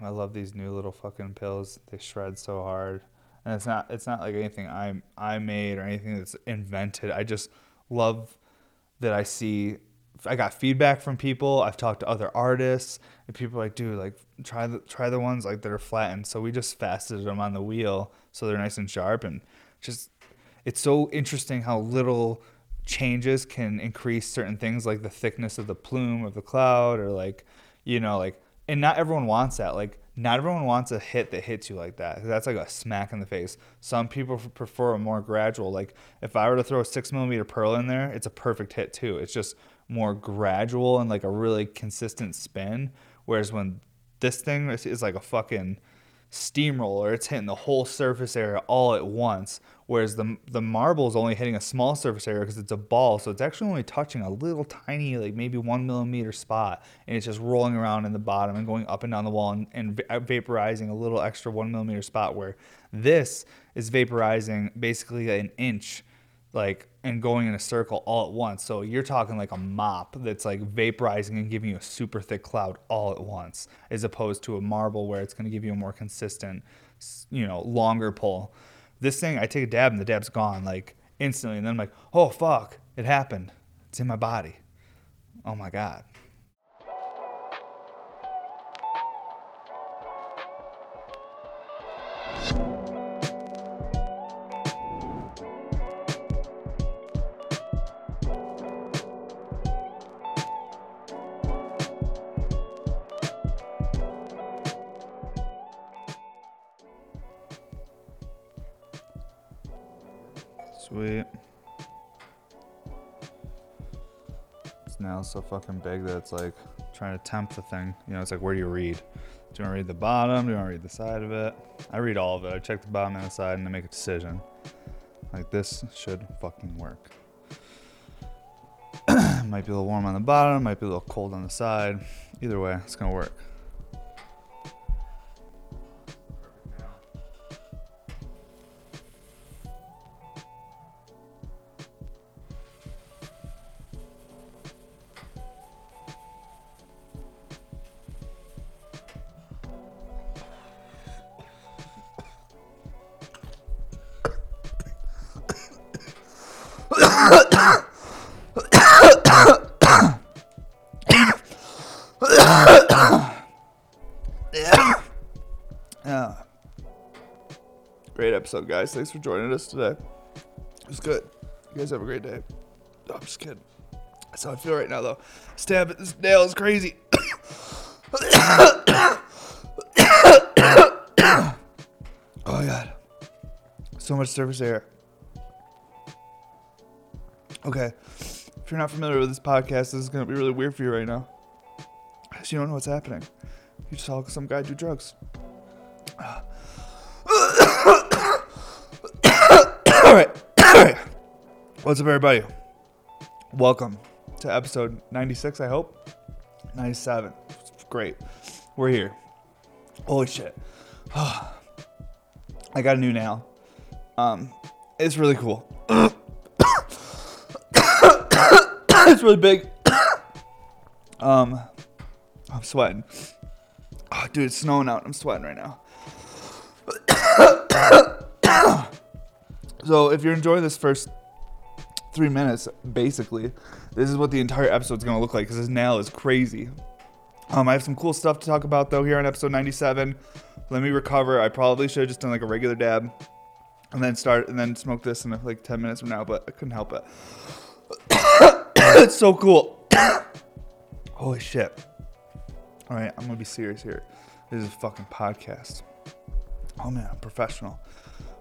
I love these new little fucking pills. They shred so hard. And it's not it's not like anything I I made or anything that's invented. I just love that I see I got feedback from people. I've talked to other artists, and people are like, dude, like try the try the ones like that are flattened. So we just faceted them on the wheel so they're nice and sharp, and just it's so interesting how little changes can increase certain things like the thickness of the plume of the cloud, or like you know like, and not everyone wants that. Like not everyone wants a hit that hits you like that. That's like a smack in the face. Some people prefer a more gradual. Like if I were to throw a six millimeter pearl in there, it's a perfect hit too. It's just more gradual and like a really consistent spin. Whereas when this thing is, like a fucking steamroller, it's hitting the whole surface area all at once. Whereas the the marble is only hitting a small surface area because it's a ball, so it's actually only touching a little tiny, like maybe one millimeter spot, and it's just rolling around in the bottom and going up and down the wall and, and vaporizing a little extra one millimeter spot. Where this is vaporizing basically an inch like and going in a circle all at once. So you're talking like a mop that's like vaporizing and giving you a super thick cloud all at once, as opposed to a marble where it's going to give you a more consistent, you know, longer pull. This thing, I take a dab and the dab's gone like instantly, and then I'm like, oh fuck, it happened. It's in my body. Oh my god. Fucking big that it's like trying to tempt the thing. You know, it's like, where do you read? Do you want to read the bottom? Do you want to read the side of it? I read all of it. I check the bottom and the side and I make a decision. Like, this should fucking work. might be a little warm on the bottom, might be a little cold on the side. Either way, it's gonna work. Guys. Thanks for joining us today. It was good. You guys have a great day. Oh, I'm just kidding. That's how I feel right now, though. Stab at this nail is crazy. oh, my God. So much surface air. Okay. If you're not familiar with this podcast, this is going to be really weird for you right now. Because you don't know what's happening. You just saw some guy do drugs. What's up, everybody? Welcome to episode 96, I hope. 97. Great. We're here. Holy shit. I got a new nail. Um, it's really cool. it's really big. um, I'm sweating. Oh, dude, it's snowing out. I'm sweating right now. So if you're enjoying this first three minutes, basically, this is what the entire episode is gonna look like because this nail is crazy. Um, I have some cool stuff to talk about though here on episode 97. Let me recover. I probably should have just done like a regular dab and then start and then smoke this in like 10 minutes from now, but I couldn't help it. it's so cool. Holy shit. All right, I'm gonna be serious here. This is a fucking podcast. Oh man, I'm professional.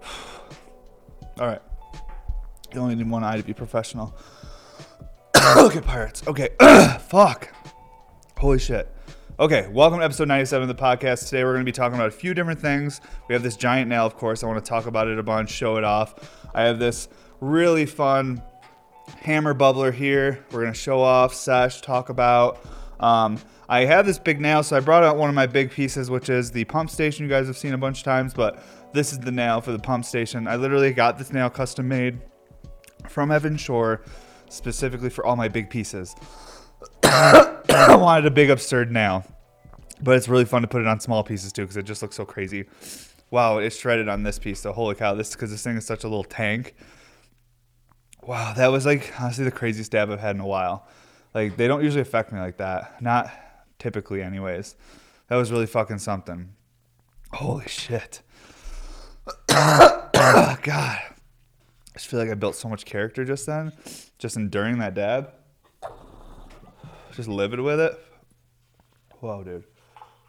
All right. You only need one eye to be professional. Look at pirates. Okay. Fuck. Holy shit. Okay, welcome to episode 97 of the podcast. Today we're going to be talking about a few different things. We have this giant nail, of course. I want to talk about it a bunch, show it off. I have this really fun hammer bubbler here. We're going to show off, sesh, talk about. Um, I have this big nail, so I brought out one of my big pieces, which is the pump station you guys have seen a bunch of times, but this is the nail for the pump station. I literally got this nail custom made from Evan Shore specifically for all my big pieces. I wanted a big absurd nail. but it's really fun to put it on small pieces too because it just looks so crazy. Wow, it's shredded on this piece. So holy cow, this because this thing is such a little tank. Wow, that was like honestly the craziest dab I've had in a while. Like they don't usually affect me like that. Not typically, anyways. That was really fucking something. Holy shit. God. I just feel like I built so much character just then, just enduring that dab. Just livid with it. Wow, dude.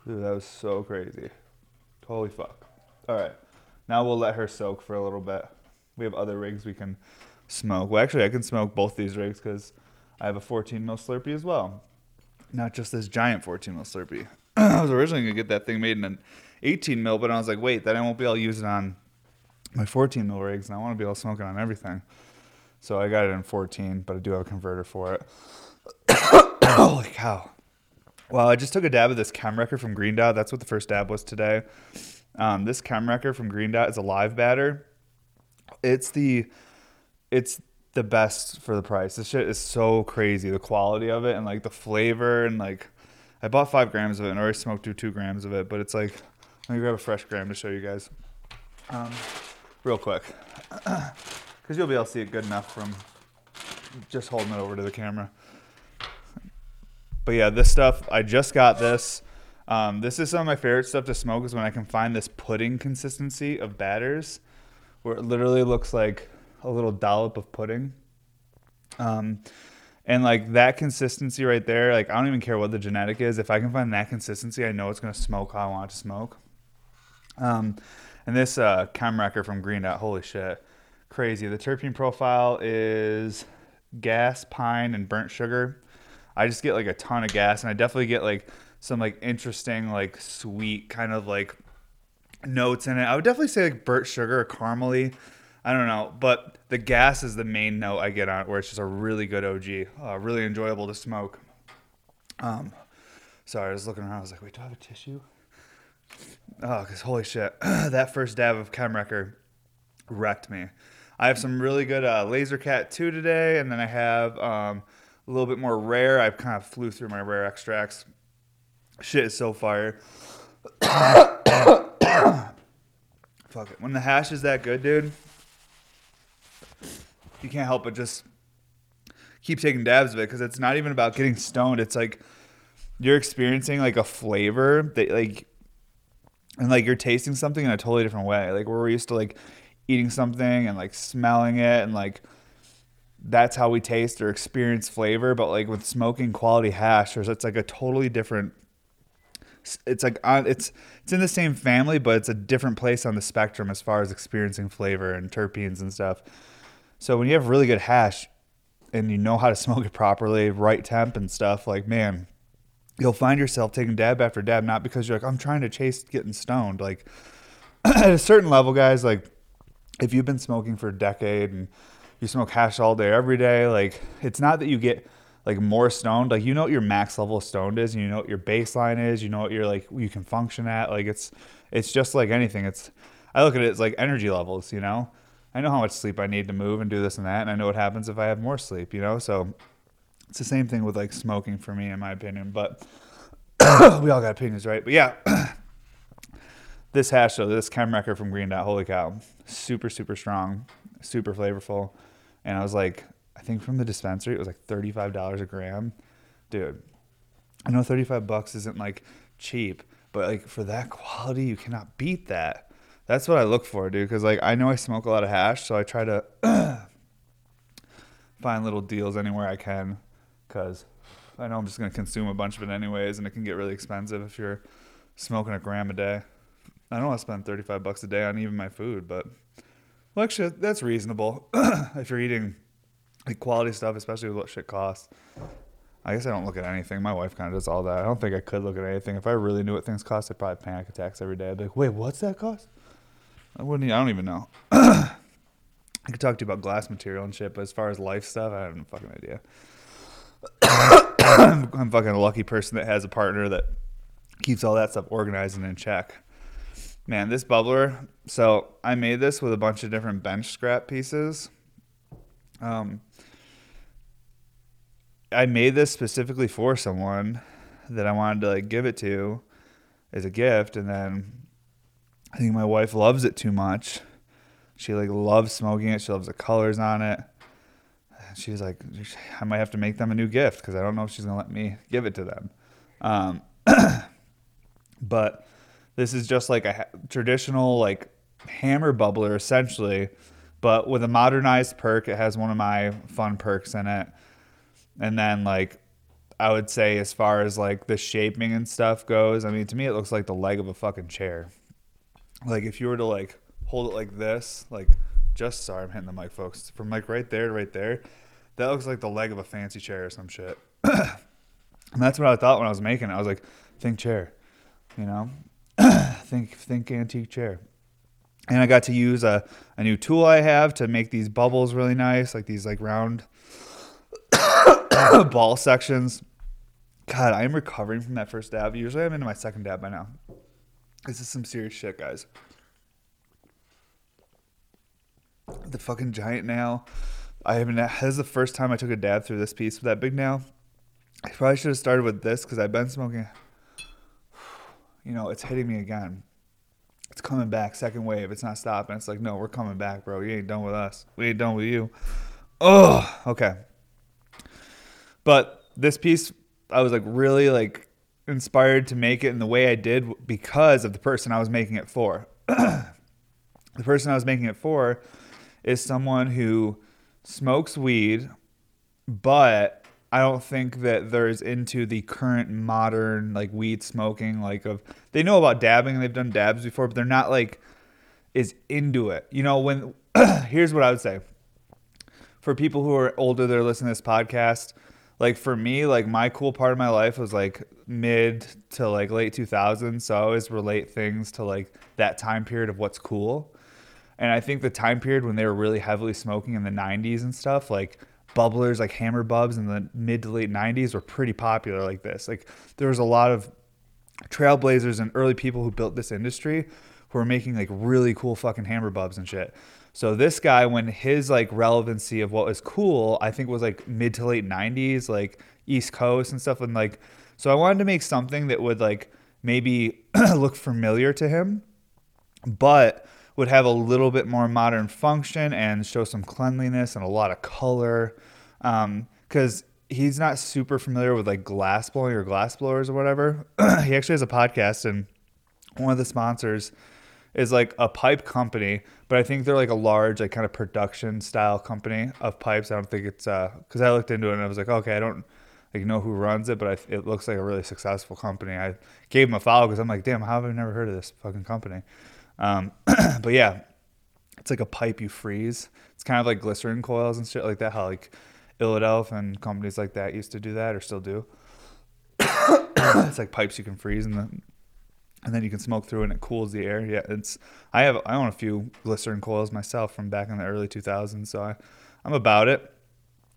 Dude, that was so crazy. Holy fuck. All right. Now we'll let her soak for a little bit. We have other rigs we can smoke. Well, actually, I can smoke both these rigs because I have a 14 mil Slurper as well. Not just this giant 14 mil Slurper. I was originally gonna get that thing made in an 18 mil, but I was like, wait, then I won't be able to use it on my 14 mil rigs, and I want to be able to smoke it on everything. So I got it in 14, but I do have a converter for it. Holy cow! Well, I just took a dab of this Chem from Green Dot. That's what the first dab was today. Um, this Chem from Green Dot is a live batter. It's the it's the best for the price. This shit is so crazy. The quality of it and like the flavor and like I bought five grams of it and already smoked through two grams of it, but it's like let me grab a fresh gram to show you guys. Um, real quick. Because you'll be able to see it good enough from just holding it over to the camera. But yeah, this stuff, I just got this. Um, this is some of my favorite stuff to smoke is when I can find this pudding consistency of batters where it literally looks like a little dollop of pudding. Um, and like that consistency right there, like I don't even care what the genetic is. If I can find that consistency, I know it's gonna smoke how I want it to smoke. Um, and this uh, Chem from Green Dot, holy shit, crazy. The terpene profile is gas, pine, and burnt sugar. I just get like a ton of gas, and I definitely get like some like interesting, like sweet kind of like notes in it. I would definitely say like burnt sugar or caramely. I don't know, but the gas is the main note I get on it, where it's just a really good OG, uh, really enjoyable to smoke. Um, sorry, I was looking around. I was like, wait, do I have a tissue? Oh, because holy shit, that first dab of Chem Wrecker wrecked me. I have some really good uh, Laser Cat 2 today, and then I have um, a little bit more rare. I've kind of flew through my rare extracts. Shit is so fire. Fuck it. When the hash is that good, dude, you can't help but just keep taking dabs of it because it's not even about getting stoned. It's like you're experiencing like a flavor that like and like you're tasting something in a totally different way. Like we're used to like eating something and like smelling it and like that's how we taste or experience flavor. But like with smoking quality hash, there's it's like a totally different. It's like on it's it's in the same family, but it's a different place on the spectrum as far as experiencing flavor and terpenes and stuff. So when you have really good hash and you know how to smoke it properly, right temp and stuff, like man, you'll find yourself taking dab after dab, not because you're like, I'm trying to chase getting stoned. Like at a certain level, guys, like if you've been smoking for a decade and you smoke hash all day, every day, like it's not that you get like more stoned. Like you know what your max level of stoned is, and you know what your baseline is, you know what you're like you can function at. Like it's it's just like anything. It's I look at it as like energy levels, you know. I know how much sleep I need to move and do this and that, and I know what happens if I have more sleep, you know? So it's the same thing with like smoking for me, in my opinion. But we all got opinions, right? But yeah, this hash though, this Chem Wrecker from Green Dot, holy cow, super super strong, super flavorful, and I was like, I think from the dispensary it was like thirty five dollars a gram, dude. I know thirty five bucks isn't like cheap, but like for that quality, you cannot beat that. That's what I look for, dude. Because like I know I smoke a lot of hash, so I try to find little deals anywhere I can. Because I know I'm just gonna consume a bunch of it anyways, and it can get really expensive if you're smoking a gram a day. I don't want to spend 35 bucks a day on even my food, but well, actually, that's reasonable if you're eating like quality stuff, especially with what shit costs. I guess I don't look at anything. My wife kind of does all that. I don't think I could look at anything. If I really knew what things cost, I'd probably panic attacks every day. I'd be like, wait, what's that cost? I wouldn't. I don't even know. I could talk to you about glass material and shit, but as far as life stuff, I have no fucking idea. I'm, I'm fucking a lucky person that has a partner that keeps all that stuff organized and in check. Man, this bubbler. So I made this with a bunch of different bench scrap pieces. Um, I made this specifically for someone that I wanted to like give it to, as a gift, and then I think my wife loves it too much. She like loves smoking it. She loves the colors on it. She's like, I might have to make them a new gift because I don't know if she's gonna let me give it to them. Um, but this is just like a traditional like hammer bubbler essentially, but with a modernized perk. It has one of my fun perks in it, and then like I would say as far as like the shaping and stuff goes, I mean to me it looks like the leg of a fucking chair. Like if you were to like hold it like this, like just sorry I'm hitting the mic folks, from like right there to right there, that looks like the leg of a fancy chair or some shit. and that's what I thought when I was making it. I was like, think chair, you know, think think antique chair. And I got to use a, a new tool I have to make these bubbles really nice, like these like round ball sections. God, I am recovering from that first dab. Usually I'm into my second dab by now. This is some serious shit, guys. The fucking giant nail. I haven't. This is the first time I took a dab through this piece with that big nail. I probably should have started with this because I've been smoking. You know, it's hitting me again. It's coming back, second wave. It's not stopping. It's like, no, we're coming back, bro. You ain't done with us. We ain't done with you. Oh, okay. But this piece, I was like really like inspired to make it in the way I did because of the person I was making it for. the person I was making it for is someone who smokes weed, but I don't think that there's into the current modern like weed smoking like of they know about dabbing they've done dabs before, but they're not like is into it. You know, when here's what I would say. For people who are older that are listening to this podcast, like for me, like my cool part of my life was like mid to like late 2000s. So I always relate things to like that time period of what's cool. And I think the time period when they were really heavily smoking in the 90s and stuff, like bubblers, like hammer bubs in the mid to late 90s were pretty popular like this. Like there was a lot of trailblazers and early people who built this industry who were making like really cool fucking hammer bubs and shit. So this guy, when his like relevancy of what was cool, I think was like mid to late '90s, like East Coast and stuff, and like, so I wanted to make something that would like maybe look familiar to him, but would have a little bit more modern function and show some cleanliness and a lot of color, because. Um, he's not super familiar with like glass blowing or glass blowers or whatever. he actually has a podcast and one of the sponsors is like a pipe company, but I think they're like a large, like kind of production style company of pipes. I don't think it's uh, because I looked into it and I was like, okay, I don't like know who runs it, but I, it looks like a really successful company. I gave him a follow because I'm like, damn, how have I never heard of this fucking company? Um, but yeah, it's like a pipe you freeze. It's kind of like glycerin coils and shit like that. How like Illadelph and companies like that used to do that or still do. it's like pipes you can freeze and then and then you can smoke through and it cools the air. Yeah, it's I have I own a few glycerin coils myself from back in the early 2000s, so I, I'm about it.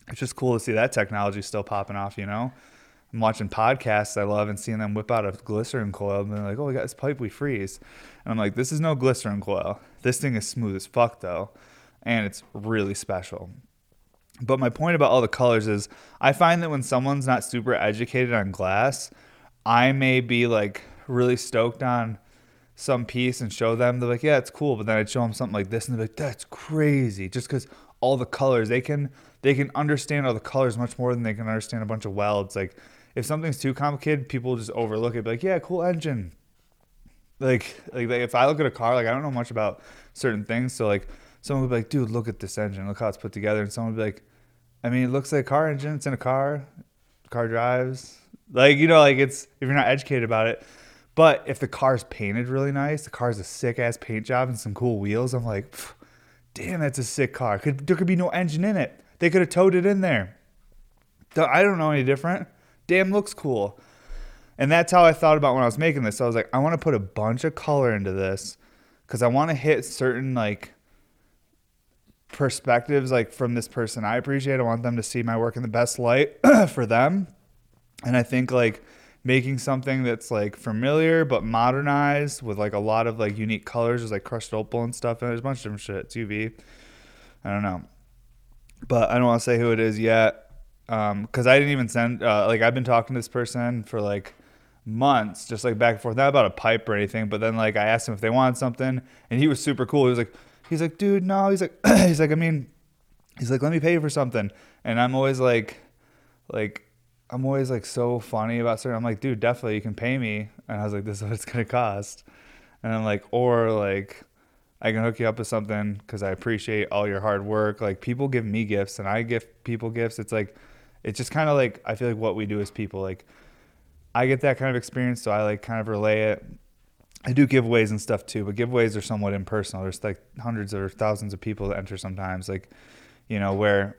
It's just cool to see that technology still popping off. You know, I'm watching podcasts I love and seeing them whip out a glycerin coil and they're like, "Oh, we got this pipe we freeze," and I'm like, "This is no glycerin coil. This thing is smooth as fuck though, and it's really special." But my point about all the colors is I find that when someone's not super educated on glass, I may be like really stoked on some piece and show them. They're like, yeah, it's cool. But then I'd show them something like this, and they're like, that's crazy. Just because all the colors, they can they can understand all the colors much more than they can understand a bunch of welds. Like if something's too complicated, people just overlook it. Be like, yeah, cool engine. Like, like like if I look at a car, like I don't know much about certain things, so like someone would be like, dude, look at this engine, look how it's put together, and someone would be like, I mean, it looks like a car engine. It's in a car. Car drives. Like you know, like it's if you're not educated about it but if the car's painted really nice, the car's a sick ass paint job and some cool wheels, I'm like, damn, that's a sick car. Could, there could be no engine in it. They could have towed it in there. I don't know any different. Damn, looks cool. And that's how I thought about when I was making this. I was like, I want to put a bunch of color into this because I want to hit certain like perspectives like from this person I appreciate. I want them to see my work in the best light for them. And I think like making something that's like familiar but modernized with like a lot of like unique colors. There's like crushed opal and stuff, and there's a bunch of different shit. It's UV. I don't know, but I don't want to say who it is yet because um, I didn't even send. Uh, like I've been talking to this person for like months, just like back and forth, not about a pipe or anything, but then like I asked him if they wanted something, and he was super cool. He was like, he's like, dude, no, he's like, he's like, I mean, he's like, let me pay you for something, and I'm always like, like. I'm always like so funny about certain. I'm like, dude, definitely you can pay me, and I was like, this is what it's gonna cost, and I'm like, or like, I can hook you up with something because I appreciate all your hard work. Like people give me gifts and I give people gifts. It's like, it's just kind of like I feel like what we do as people. Like I get that kind of experience, so I like kind of relay it. I do giveaways and stuff too, but giveaways are somewhat impersonal. There's like hundreds or thousands of people that enter sometimes. Like, you know, where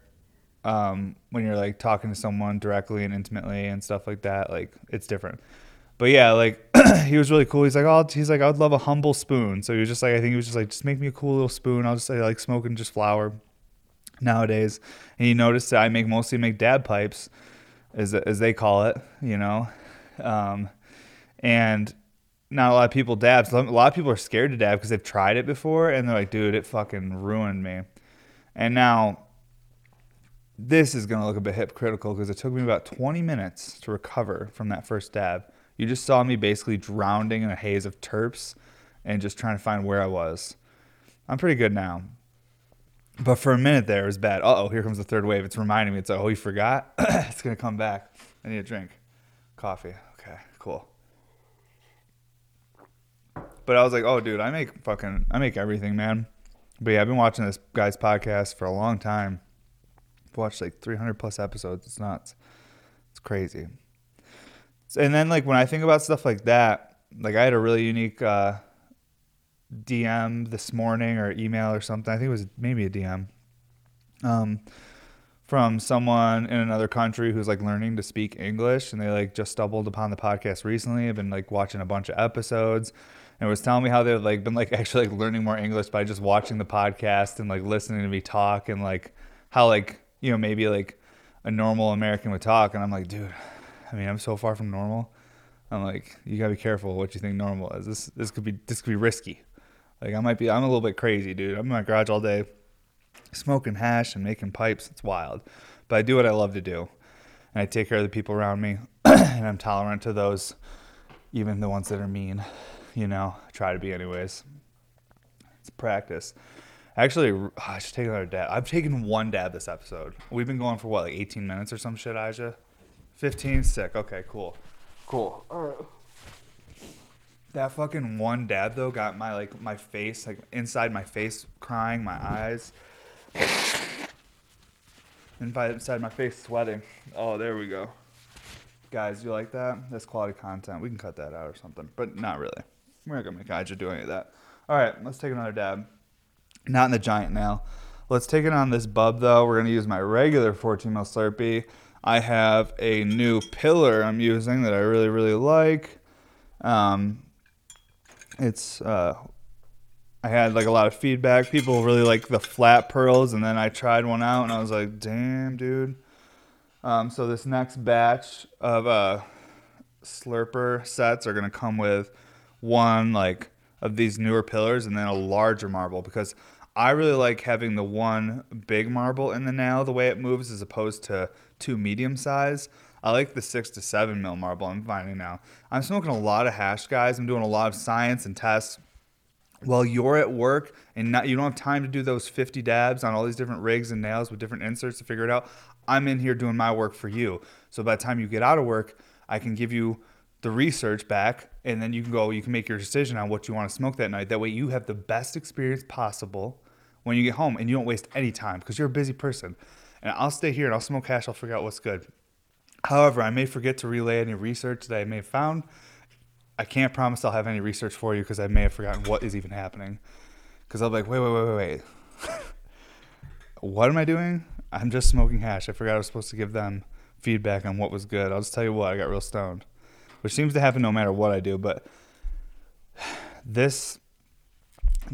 um, when you're like talking to someone directly and intimately and stuff like that, like it's different. But yeah, like he was really cool. He's like, oh, he's like, I would love a humble spoon. So he was just like, I think he was just like, just make me a cool little spoon. I'll just say like smoking just flower nowadays. And you notice that I make mostly make dab pipes, as as they call it, you know, um, and not a lot of people dab. So a lot of people are scared to dab because they've tried it before and they're like, dude, it fucking ruined me. And now this is gonna look a bit hypocritical because it took me about 20 minutes to recover from that first dab. You just saw me basically drowning in a haze of terps and just trying to find where I was. I'm pretty good now. But for a minute there, it was bad. Oh, here comes the third wave. It's reminding me. It's like, oh, you forgot? it's going to come back. I need a drink. Coffee. Okay, cool. But I was like, oh, dude, I make fucking, I make everything, man. But yeah, I've been watching this guy's podcast for a long time. I've watched like 300 plus episodes. It's nuts. It's crazy. And then like when I think about stuff like that, like I had a really unique uh, DM this morning or email or something. I think it was maybe a DM. Um, from someone in another country who's like learning to speak English and they like just stumbled upon the podcast recently. I've been like watching a bunch of episodes and was telling me how they've like been like actually like learning more English by just watching the podcast and like listening to me talk and like how like you know maybe like a normal American would talk and I'm like dude I mean, I'm so far from normal. I'm like, you gotta be careful what you think normal is. This this could be this could be risky. Like I might be I'm a little bit crazy, dude. I'm in my garage all day, smoking hash and making pipes. It's wild, but I do what I love to do, and I take care of the people around me, and I'm tolerant to those, even the ones that are mean. You know, I try to be anyways. It's practice. Actually, oh, I should take another dab. I've taken one dab this episode. We've been going for what, like 18 minutes or some shit, Aja? 15 sick. Okay, cool. Cool. All right. That fucking one dab though got my like my face like inside my face crying, my eyes. And by inside my face sweating. Oh, there we go. Guys, you like that? That's quality content. We can cut that out or something, but not really. We're not gonna make Aja do any of that. All right, let's take another dab. Not in the giant nail. Let's take it on this bub though. We're gonna use my regular 14 mil Slurper. I have a new pillar I'm using that I really, really like. Um, it's uh, I had like a lot of feedback. People really like the flat pearls, and then I tried one out, and I was like, "Damn, dude!" Um, so this next batch of uh, slurper sets are gonna come with one like of these newer pillars, and then a larger marble because I really like having the one big marble in the nail, the way it moves, as opposed to two medium size. I like the six to seven mil marble. I'm finding now. I'm smoking a lot of hash, guys. I'm doing a lot of science and tests. While you're at work and not, you don't have time to do those 50 dabs on all these different rigs and nails with different inserts to figure it out, I'm in here doing my work for you. So by the time you get out of work, I can give you the research back and then you can go, you can make your decision on what you want to smoke that night. That way you have the best experience possible when you get home and you don't waste any time because you're a busy person. And I'll stay here and I'll smoke hash. I'll figure out what's good. However, I may forget to relay any research that I may have found. I can't promise I'll have any research for you because I may have forgotten what is even happening. Because I'll be like, wait, wait, wait, wait, wait. what am I doing? I'm just smoking hash. I forgot I was supposed to give them feedback on what was good. I'll just tell you what, I got real stoned, which seems to happen no matter what I do. But this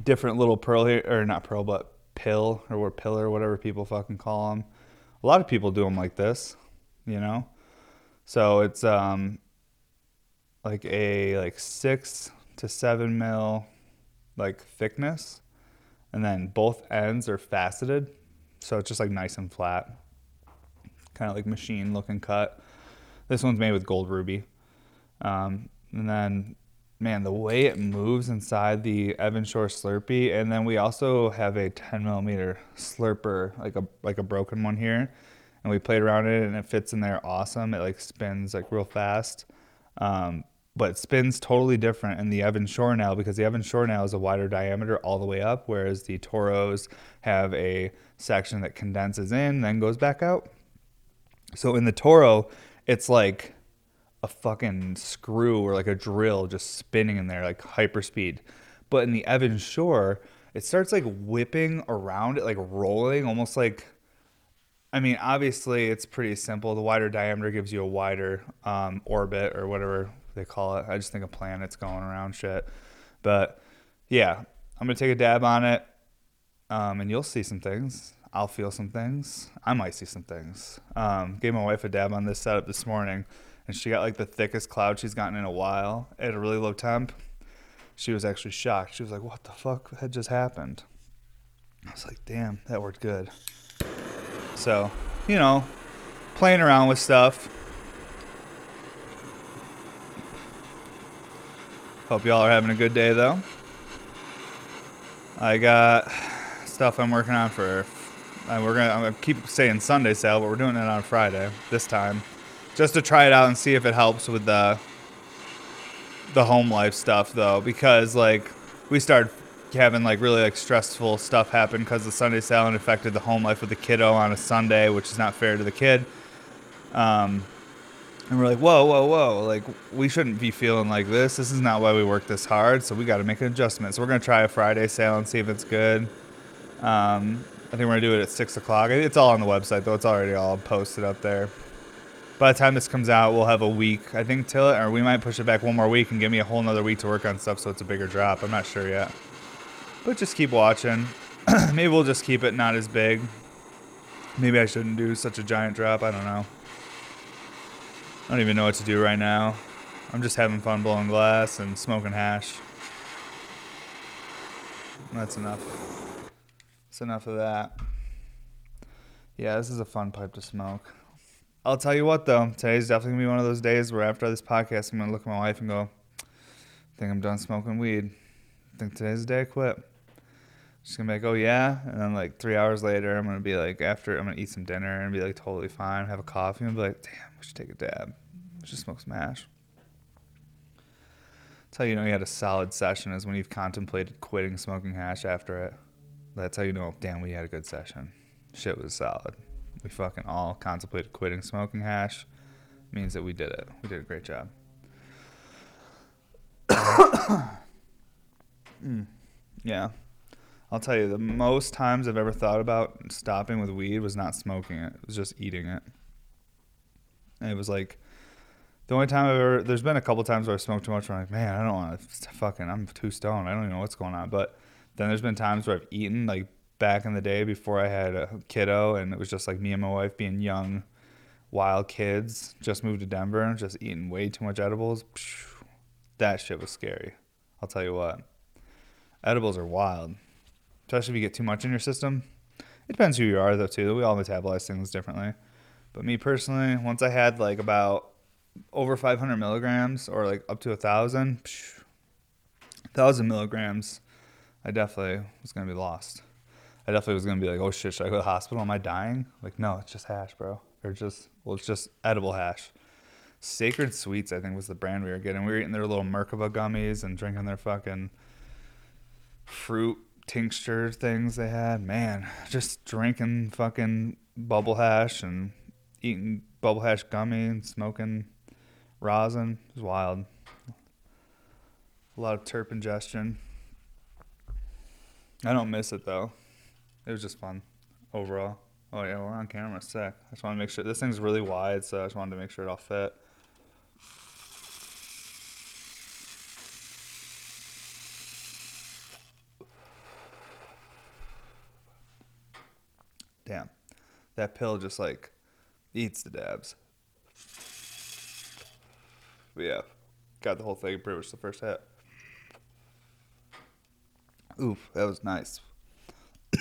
different little pearl here, or not pearl, but pill or pillar, whatever people fucking call them. A lot of people do them like this, you know. So it's um like a like six to seven mil like thickness, and then both ends are faceted, so it's just like nice and flat, kind of like machine looking cut. This one's made with gold ruby. Um, and then, man, the way it moves inside the Evan Shore Slurper, and then we also have a 10 millimeter slurper, like a like a broken one here, and we played around it, and it fits in there awesome. It like spins like real fast. Um, but spins totally different in the Evan Shore now because the Evan Shore now is a wider diameter all the way up, whereas the Toros have a section that condenses in, then goes back out. So in the Toro, it's like a fucking screw or like a drill just spinning in there, like hyperspeed. But in the Evan Shore, it starts like whipping around it, like rolling, almost like. I mean, obviously, it's pretty simple. The wider diameter gives you a wider um, orbit or whatever they call it. I just think a planets going around shit. But yeah, I'm gonna take a dab on it, um, and you'll see some things. I'll feel some things. I might see some things. Um, gave my wife a dab on this setup this morning, and she got like the thickest cloud she's gotten in a while at a really low temp. She was actually shocked. She was like, "What the fuck had just happened?" I was like, "Damn, that worked good." So, you know, playing around with stuff. Hope y'all are having a good day though. I got stuff I'm working on for. Uh, we're gonna. I'm gonna keep saying Sunday sale, but we're doing it on Friday this time, just to try it out and see if it helps with the the home life stuff though, because like we started having like really like stressful stuff happen because the Sunday sale and affected the home life of the kiddo on a Sunday, which is not fair to the kid. Um, and we're like, whoa, whoa, whoa! Like we shouldn't be feeling like this. This is not why we work this hard. So we got to make an adjustment. So we're gonna try a Friday sale and see if it's good. Um, I think we're gonna do it at six o'clock. It's all on the website though. It's already all posted up there. By the time this comes out, we'll have a week, I think, till it, or we might push it back one more week and give me a whole another week to work on stuff, so it's a bigger drop. I'm not sure yet, but just keep watching. Maybe we'll just keep it not as big. Maybe I shouldn't do such a giant drop. I don't know. I don't even know what to do right now. I'm just having fun blowing glass and smoking hash. That's enough. That's enough of that. Yeah, this is a fun pipe to smoke. I'll tell you what though, today's definitely gonna be one of those days where after this podcast, I'm gonna look at my wife and go, I think I'm done smoking weed. I think today's the day I quit. She's gonna be like, oh yeah, and then like three hours later, I'm gonna be like, after I'm gonna eat some dinner and be like totally fine, have a coffee, and be like, damn, we should take a dab. We should smoke some hash. That's how you know you had a solid session is when you've contemplated quitting smoking hash after it. That's how you know, damn, we had a good session. Shit was solid. We fucking all contemplated quitting smoking hash. Means that we did it. We did a great job. mm. Yeah. I'll tell you, the most times I've ever thought about stopping with weed was not smoking it. It was just eating it. And it was like the only time I've ever there's been a couple times where I've smoked too much where I'm like, man, I don't want to fucking I'm too stoned. I don't even know what's going on. But then there's been times where I've eaten like back in the day before I had a kiddo and it was just like me and my wife being young, wild kids, just moved to Denver, just eating way too much edibles. That shit was scary. I'll tell you what. Edibles are wild especially if you get too much in your system. It depends who you are, though, too. We all metabolize things differently. But me personally, once I had like about over 500 milligrams or like up to a thousand, thousand milligrams, I definitely was gonna be lost. I definitely was gonna be like, oh shit, should I go to the hospital? Am I dying? Like, no, it's just hash, bro. Or just, well, it's just edible hash. Sacred Sweets, I think, was the brand we were getting. We were eating their little Merkaba gummies and drinking their fucking fruit tincture things they had. Man, just drinking fucking bubble hash and eating bubble hash gummy and smoking rosin. It was wild. A lot of terp ingestion. I don't miss it though. It was just fun overall. Oh yeah, we're on camera. Sick. I just want to make sure this thing's really wide, so I just wanted to make sure it all fit. Damn. That pill just like eats the dabs. But yeah. Got the whole thing pretty much the first hit. Oof, that was nice.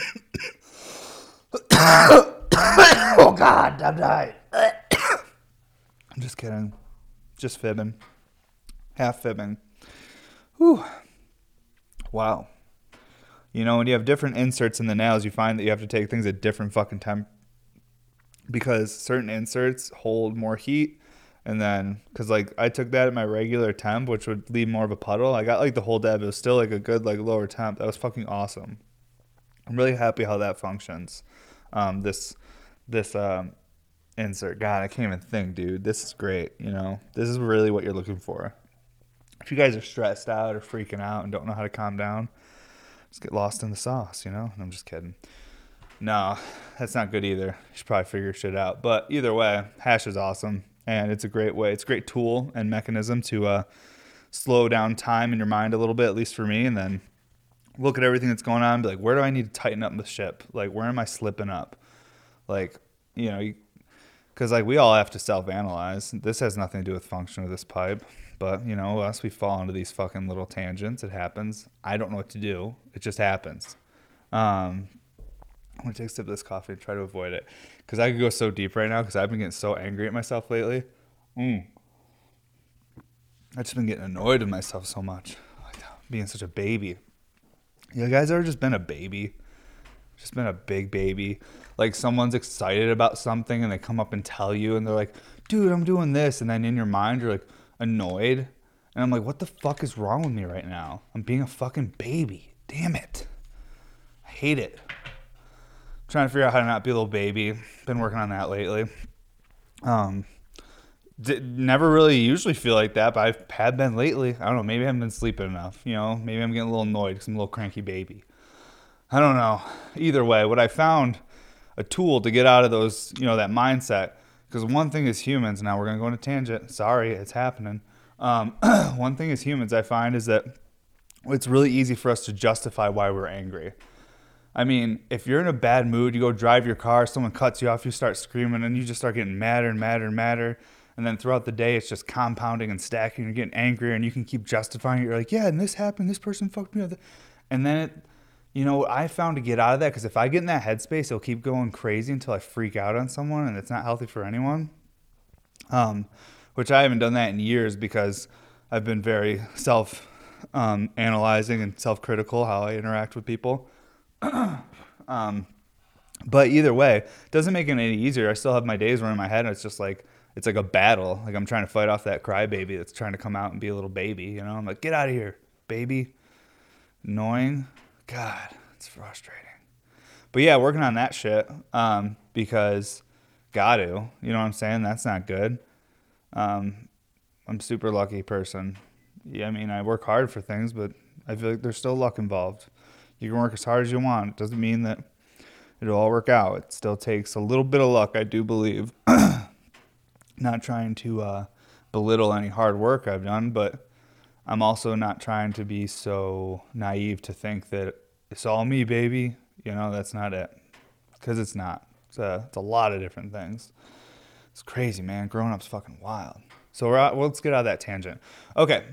oh god, I'm dying. I'm just kidding. Just fibbing. half fibbing. Whew. Wow. You know, when you have different inserts in the nails, you find that you have to take things at different fucking temp because certain inserts hold more heat. And then, because like I took that at my regular temp, which would leave more of a puddle. I got like the whole dab. It was still like a good like lower temp. That was fucking awesome. I'm really happy how that functions. Um, this this um, insert. God, I can't even think, dude. This is great. You know, this is really what you're looking for. If you guys are stressed out or freaking out and don't know how to calm down, just get lost in the sauce. You know. I'm just kidding. No, that's not good either. You should probably figure shit out. But either way, hash is awesome, and it's a great way. It's a great tool and mechanism to uh, slow down time in your mind a little bit, at least for me, and then look at everything that's going on. be like, where do I need to tighten up the ship? Like, where am I slipping up? Like, you know, because like we all have to self-analyze. This has nothing to do with function of this pipe, but you know, us we fall into these fucking little tangents. It happens. I don't know what to do. It just happens. Um, I'm gonna take a sip of this coffee and try to avoid it because I could go so deep right now because I've been getting so angry at myself lately. Mm. I've just been getting annoyed with myself so much, like being such a baby. You guys ever just been a baby? Just been a big baby. Like someone's excited about something and they come up and tell you and they're like, dude, I'm doing this. And then in your mind, you're like annoyed. And I'm like, what the fuck is wrong with me right now? I'm being a fucking baby. Damn it. I hate it trying to figure out how to not be a little baby. Been working on that lately. Um, never really usually feel like that, but I've had been lately. I don't know. Maybe I haven't been sleeping enough. You know, maybe I'm getting a little annoyed because I'm a little cranky baby. I don't know. Either way, what I found a tool to get out of those, you know, that mindset. Because one thing is humans. Now we're gonna go on a tangent. Sorry, it's happening. Um, one thing is humans. I find is that it's really easy for us to justify why we're angry. I mean, if you're in a bad mood, you go drive your car, someone cuts you off, you start screaming, and you just start getting madder and madder and madder. And then throughout the day, it's just compounding and stacking. You're getting angrier, and you can keep justifying it. You're like, yeah, and this happened. This person fucked me up. And then, it, you know, I found to get out of that because if I get in that headspace, it'll keep going crazy until I freak out on someone, and it's not healthy for anyone. Um, which I haven't done that in years because I've been very self um, analyzing and self critical how I interact with people. um, but either way, it doesn't make it any easier. I still have my days in my head and it's just like it's like a battle. Like I'm trying to fight off that crybaby that's trying to come out and be a little baby. You know, I'm like, get out of here, baby. Annoying. God, it's frustrating. But yeah, working on that shit um, because got to. You know what I'm saying? That's not good. Um, I'm super lucky person. Yeah, I mean, I work hard for things, but I feel like there's still luck involved. You can work as hard as you want. It doesn't mean that it'll all work out. It still takes a little bit of luck, I do believe. not trying to uh, belittle any hard work I've done, but I'm also not trying to be so naive to think that it's all me, baby. You know, that's not it. Because it's not. It's a, it's a lot of different things. It's crazy, man. Growing up's fucking wild. So we're out, well, let's get out of that tangent. Okay,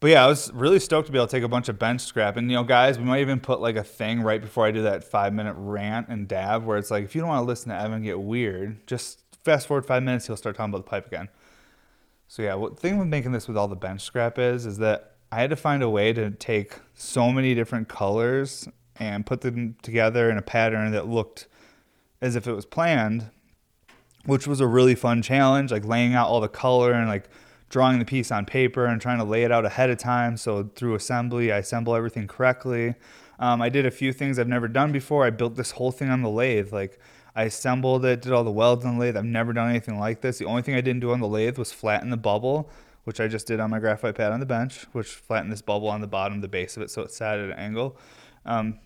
but yeah, I was really stoked to be able to take a bunch of bench scrap. And, you know, guys, we might even put like a thing right before I do that five minute rant and dab where it's like, if you don't want to listen to Evan get weird, just fast forward five minutes, he'll start talking about the pipe again. So yeah, what thing with making this with all the bench scrap is, is that I had to find a way to take so many different colors and put them together in a pattern that looked as if it was planned, which was a really fun challenge, like laying out all the color and like drawing the piece on paper and trying to lay it out ahead of time. So through assembly, I assemble everything correctly. Um, I did a few things I've never done before. I built this whole thing on the lathe. Like I assembled it, did all the welds on the lathe. I've never done anything like this. The only thing I didn't do on the lathe was flatten the bubble, which I just did on my graphite pad on the bench, which flattened this bubble on the bottom, the base of it, so it sat at an angle. Um,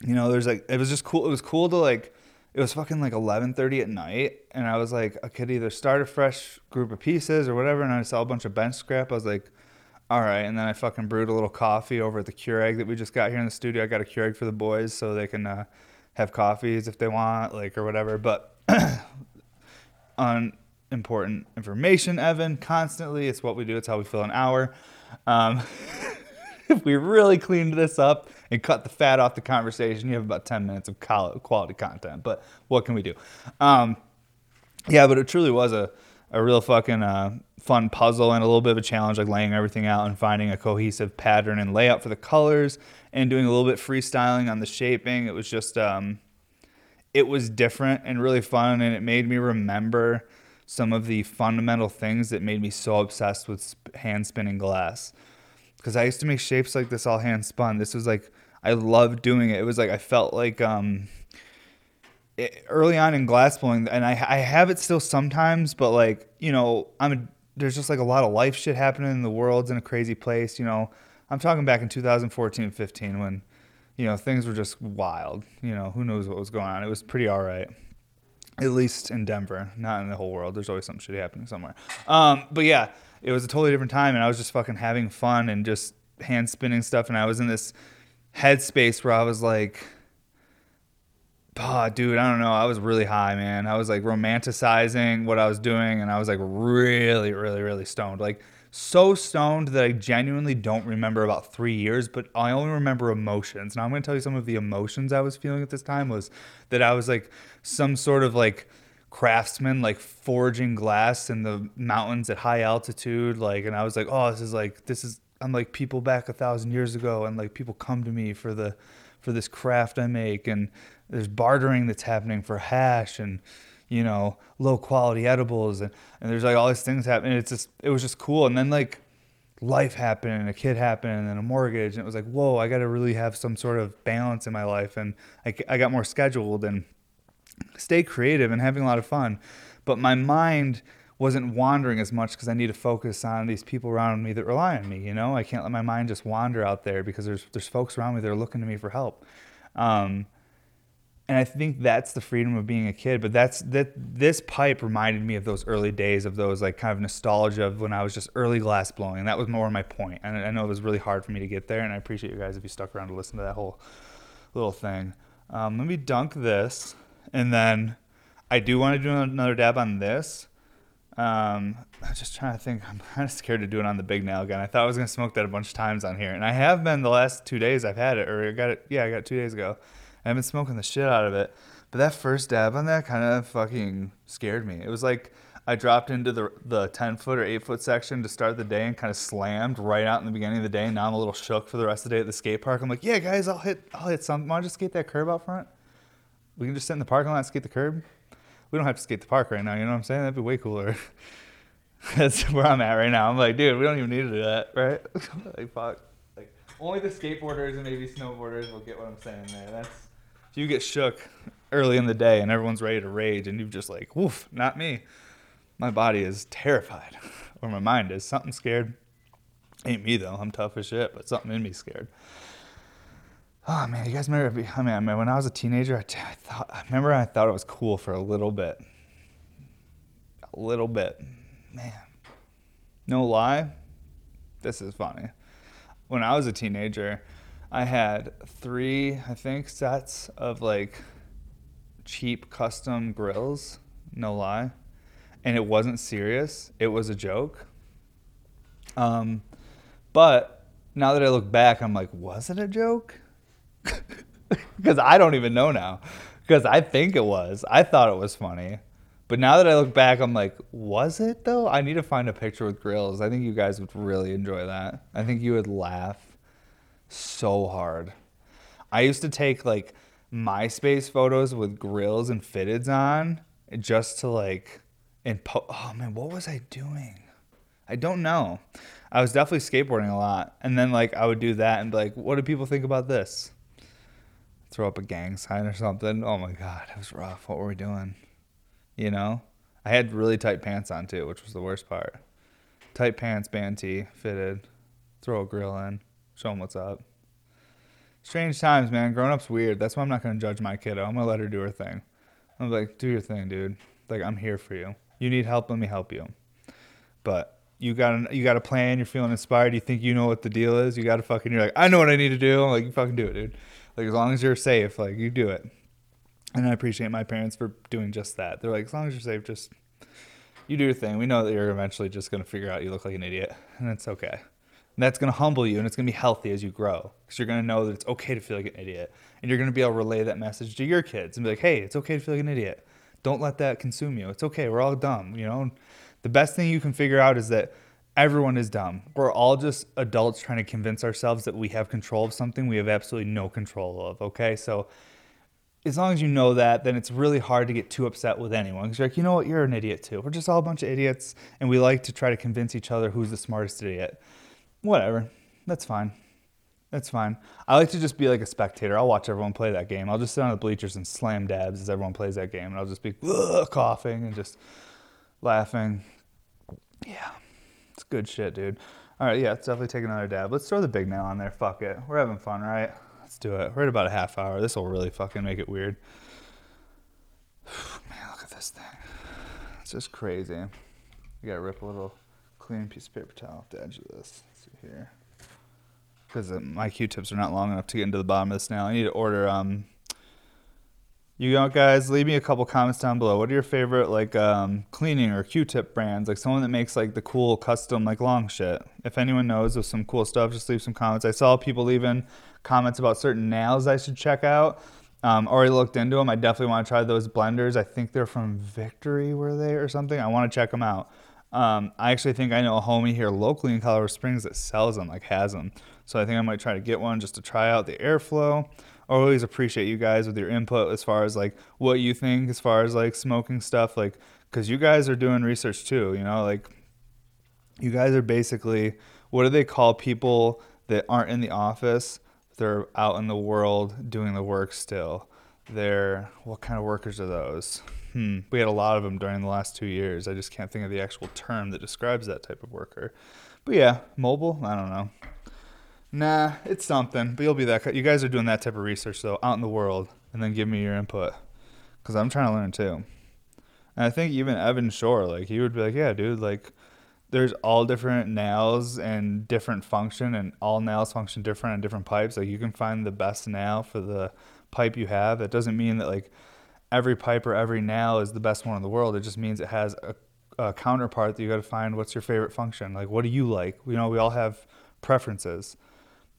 you know, there's like it was just cool. It was cool to like it was fucking like 11:30 at night, and I was like, I could either start a fresh group of pieces or whatever, and I saw a bunch of bench scrap. I was like, all right, and then I fucking brewed a little coffee over at the Keurig that we just got here in the studio. I got a Keurig for the boys so they can uh, have coffees if they want, like or whatever. But on important information, Evan, constantly, it's what we do. It's how we fill an hour. Um, if we really cleaned this up and cut the fat off the conversation, you have about 10 minutes of quality content. But what can we do? Um, yeah, but it truly was a, a real fucking uh, fun puzzle and a little bit of a challenge, like laying everything out and finding a cohesive pattern and layout for the colors and doing a little bit freestyling on the shaping. It was just, um, it was different and really fun, and it made me remember some of the fundamental things that made me so obsessed with hand spinning glass. Because I used to make shapes like this all hand spun. This was like I loved doing it. It was like I felt like um, it, early on in glass blowing, and I I have it still sometimes, but like you know I'm a, there's just like a lot of life shit happening in the world's in a crazy place. You know I'm talking back in 2014 15 when you know things were just wild. You know who knows what was going on. It was pretty all right. At least in Denver, not in the whole world. There's always something shitty happening somewhere. Um, but yeah, it was a totally different time, and I was just fucking having fun and just hand spinning stuff, and I was in this headspace where I was like, oh, dude, I don't know. I was really high, man. I was like romanticizing what I was doing, and I was like really, really, really stoned. Like, so stoned that I genuinely don't remember about three years, but I only remember emotions. Now I'm going to tell you some of the emotions I was feeling at this time was that I was like some sort of like craftsman, like forging glass in the mountains at high altitude. Like, and I was like, oh, this is like, this is, I'm like people back a thousand years ago, and like people come to me for the, for this craft I make, and there's bartering that's happening for hash and you know low quality edibles and, and there's like all these things happening it's just it was just cool and then like life happened and a kid happened and then a mortgage and it was like whoa i got to really have some sort of balance in my life and I, I got more scheduled and stay creative and having a lot of fun but my mind wasn't wandering as much because I need to focus on these people around me that rely on me. You know, I can't let my mind just wander out there because there's there's folks around me that are looking to me for help. Um, and I think that's the freedom of being a kid. But that's that. This pipe reminded me of those early days of those like kind of nostalgia of when I was just early glass blowing. And that was more my point. And I know it was really hard for me to get there. And I appreciate you guys if you stuck around to listen to that whole little thing. Um, let me dunk this, and then I do want to do another dab on this. Um, I'm just trying to think. I'm kind of scared to do it on the big nail again. I thought I was gonna smoke that a bunch of times on here, and I have been the last two days. I've had it, or I got it. Yeah, I got it two days ago. I've been smoking the shit out of it. But that first dab on that kind of fucking scared me. It was like I dropped into the the 10 foot or 8 foot section to start the day and kind of slammed right out in the beginning of the day. And now I'm a little shook for the rest of the day at the skate park. I'm like, yeah, guys, I'll hit I'll hit something. Want to just skate that curb out front? We can just sit in the parking lot and skate the curb. We don't have to skate the park right now. You know what I'm saying? That'd be way cooler. That's where I'm at right now. I'm like, dude, we don't even need to do that, right? like, fuck. Like, only the skateboarders and maybe snowboarders will get what I'm saying there. That's you get shook early in the day and everyone's ready to rage and you're just like, woof, not me. My body is terrified, or my mind is. Something scared. Ain't me though. I'm tough as shit, but something in me scared. Oh man, you guys remember? I mean, I mean when I was a teenager, I, I thought. I remember I thought it was cool for a little bit. A little bit, man. No lie, this is funny. When I was a teenager, I had three, I think, sets of like cheap custom grills. No lie, and it wasn't serious. It was a joke. Um, but now that I look back, I'm like, was it a joke? Because I don't even know now. Because I think it was. I thought it was funny. But now that I look back, I'm like, was it though? I need to find a picture with grills. I think you guys would really enjoy that. I think you would laugh so hard. I used to take like MySpace photos with grills and fitteds on just to like and po- oh man, what was I doing? I don't know. I was definitely skateboarding a lot, and then like I would do that and be like, what do people think about this? Throw up a gang sign or something. Oh my god, it was rough. What were we doing? You know, I had really tight pants on too, which was the worst part. Tight pants, band tee, fitted. Throw a grill in. Show them what's up. Strange times, man. Growing up's weird. That's why I'm not gonna judge my kiddo. I'm gonna let her do her thing. I'm like, do your thing, dude. Like I'm here for you. You need help, let me help you. But you got a, you got a plan. You're feeling inspired. You think you know what the deal is. You got to fucking. You're like, I know what I need to do. I'm like, you fucking do it, dude. Like as long as you're safe, like you do it. And I appreciate my parents for doing just that. They're like, as long as you're safe, just you do your thing. We know that you're eventually just gonna figure out you look like an idiot, and it's okay. And that's going to humble you and it's going to be healthy as you grow because you're going to know that it's okay to feel like an idiot. And you're going to be able to relay that message to your kids and be like, hey, it's okay to feel like an idiot. Don't let that consume you. It's okay. We're all dumb, you know? The best thing you can figure out is that everyone is dumb. We're all just adults trying to convince ourselves that we have control of something we have absolutely no control of. Okay, so as long as you know that, then it's really hard to get too upset with anyone. Because you're like, you know what, you're an idiot too. We're just all a bunch of idiots, and we like to try to convince each other who's the smartest idiot. Whatever, that's fine. That's fine. I like to just be like a spectator. I'll watch everyone play that game. I'll just sit on the bleachers and slam dabs as everyone plays that game, and I'll just be coughing and just laughing. Yeah, it's good shit, dude. All right, yeah, let's definitely take another dab. Let's throw the big nail on there. Fuck it. We're having fun, right? Let's do it. We're at about a half hour. This will really fucking make it weird. Man, look at this thing. It's just crazy. You gotta rip a little clean piece of paper towel off the edge of this. Here because my Q-tips are not long enough to get into the bottom of this now. I need to order. Um, you know, guys, leave me a couple comments down below. What are your favorite like um, cleaning or Q-tip brands? Like someone that makes like the cool custom like long shit. If anyone knows of some cool stuff, just leave some comments. I saw people leaving comments about certain nails I should check out. Um, already looked into them. I definitely want to try those blenders. I think they're from Victory, were they or something? I want to check them out. Um, I actually think I know a homie here locally in Colorado Springs that sells them, like has them. So I think I might try to get one just to try out the airflow. I always appreciate you guys with your input as far as like what you think as far as like smoking stuff, like because you guys are doing research too. You know, like you guys are basically what do they call people that aren't in the office? They're out in the world doing the work still. They're what kind of workers are those? Hmm. We had a lot of them during the last two years. I just can't think of the actual term that describes that type of worker. But yeah, mobile. I don't know. Nah, it's something. But you'll be that. You guys are doing that type of research though, out in the world, and then give me your input, because I'm trying to learn too. And I think even Evan Shore, like he would be like, yeah, dude, like there's all different nails and different function, and all nails function different on different pipes. Like you can find the best nail for the pipe you have. That doesn't mean that like every pipe or every nail is the best one in the world. It just means it has a, a counterpart that you got to find. What's your favorite function? Like what do you like? You know, we all have preferences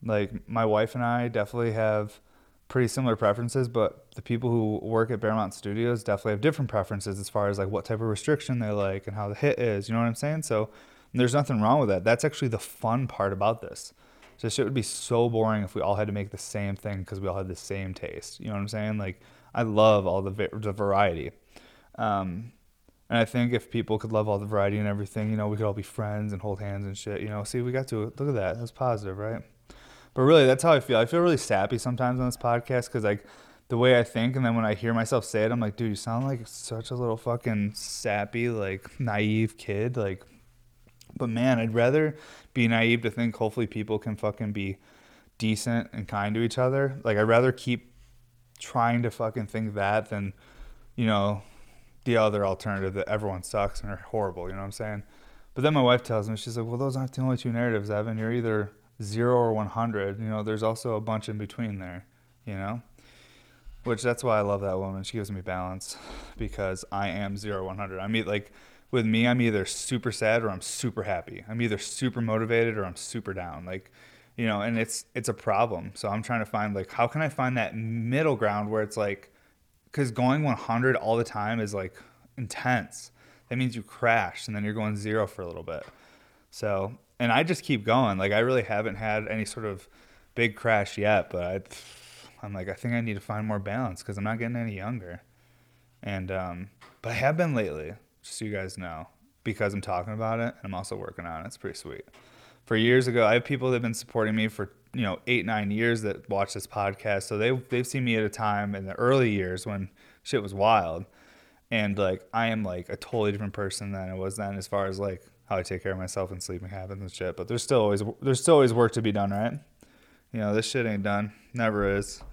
like my wife and I definitely have pretty similar preferences, but the people who work at Bearmont Studios definitely have different preferences as far as like what type of restriction they like and how the hit is. You know what I'm saying? So there's nothing wrong with that. That's actually the fun part about this. Just it would be so boring if we all had to make the same thing because we all had the same taste. You know what I'm saying? Like I love all the the variety. Um, and I think if people could love all the variety and everything, you know, we could all be friends and hold hands and shit. You know, see, we got to look at that. That's positive, right? But really, that's how I feel. I feel really sappy sometimes on this podcast because like the way I think, and then when I hear myself say it, I'm like, dude, you sound like such a little fucking sappy, like naive kid. Like, but man, I'd rather be naive to think hopefully people can fucking be decent and kind to each other. Like, I'd rather keep trying to fucking think that than, you know, the other alternative that everyone sucks and are horrible. You know what I'm saying? But then my wife tells me, she's like, well, those aren't the only two narratives, Evan. You're either zero or 100. You know, there's also a bunch in between there, you know? Which that's why I love that woman. She gives me balance because I am zero 100. I mean, like, with me, I'm either super sad or I'm super happy. I'm either super motivated or I'm super down. Like, you know, and it's it's a problem. So I'm trying to find like how can I find that middle ground where it's like cuz going 100 all the time is like intense. That means you crash and then you're going zero for a little bit. So and I just keep going. Like I really haven't had any sort of big crash yet, but I, I'm like I think I need to find more balance because I'm not getting any younger. And um, but I have been lately, just so you guys know, because I'm talking about it and I'm also working on it. It's pretty sweet. For years ago, I have people that have been supporting me for you know eight nine years that watch this podcast, so they they've seen me at a time in the early years when shit was wild, and like I am like a totally different person than I was then as far as like how I take care of myself and sleeping habits and shit. But there's still always there's still always work to be done, right? You know, this shit ain't done. Never is.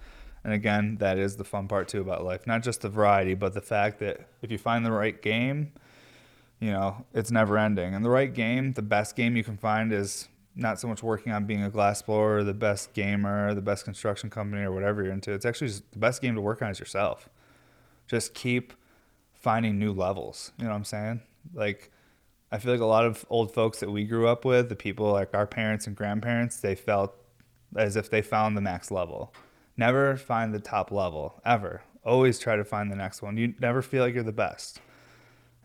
And again, that is the fun part too about life. Not just the variety, but the fact that if you find the right game, you know, it's never ending. And the right game, the best game you can find is not so much working on being a glass blower, the best gamer, the best construction company, or whatever you're into. It's actually the best game to work on is yourself. Just keep finding new levels. You know what I'm saying? Like I feel like a lot of old folks that we grew up with, the people like our parents and grandparents, they felt as if they found the max level. Never find the top level ever. Always try to find the next one. You never feel like you're the best.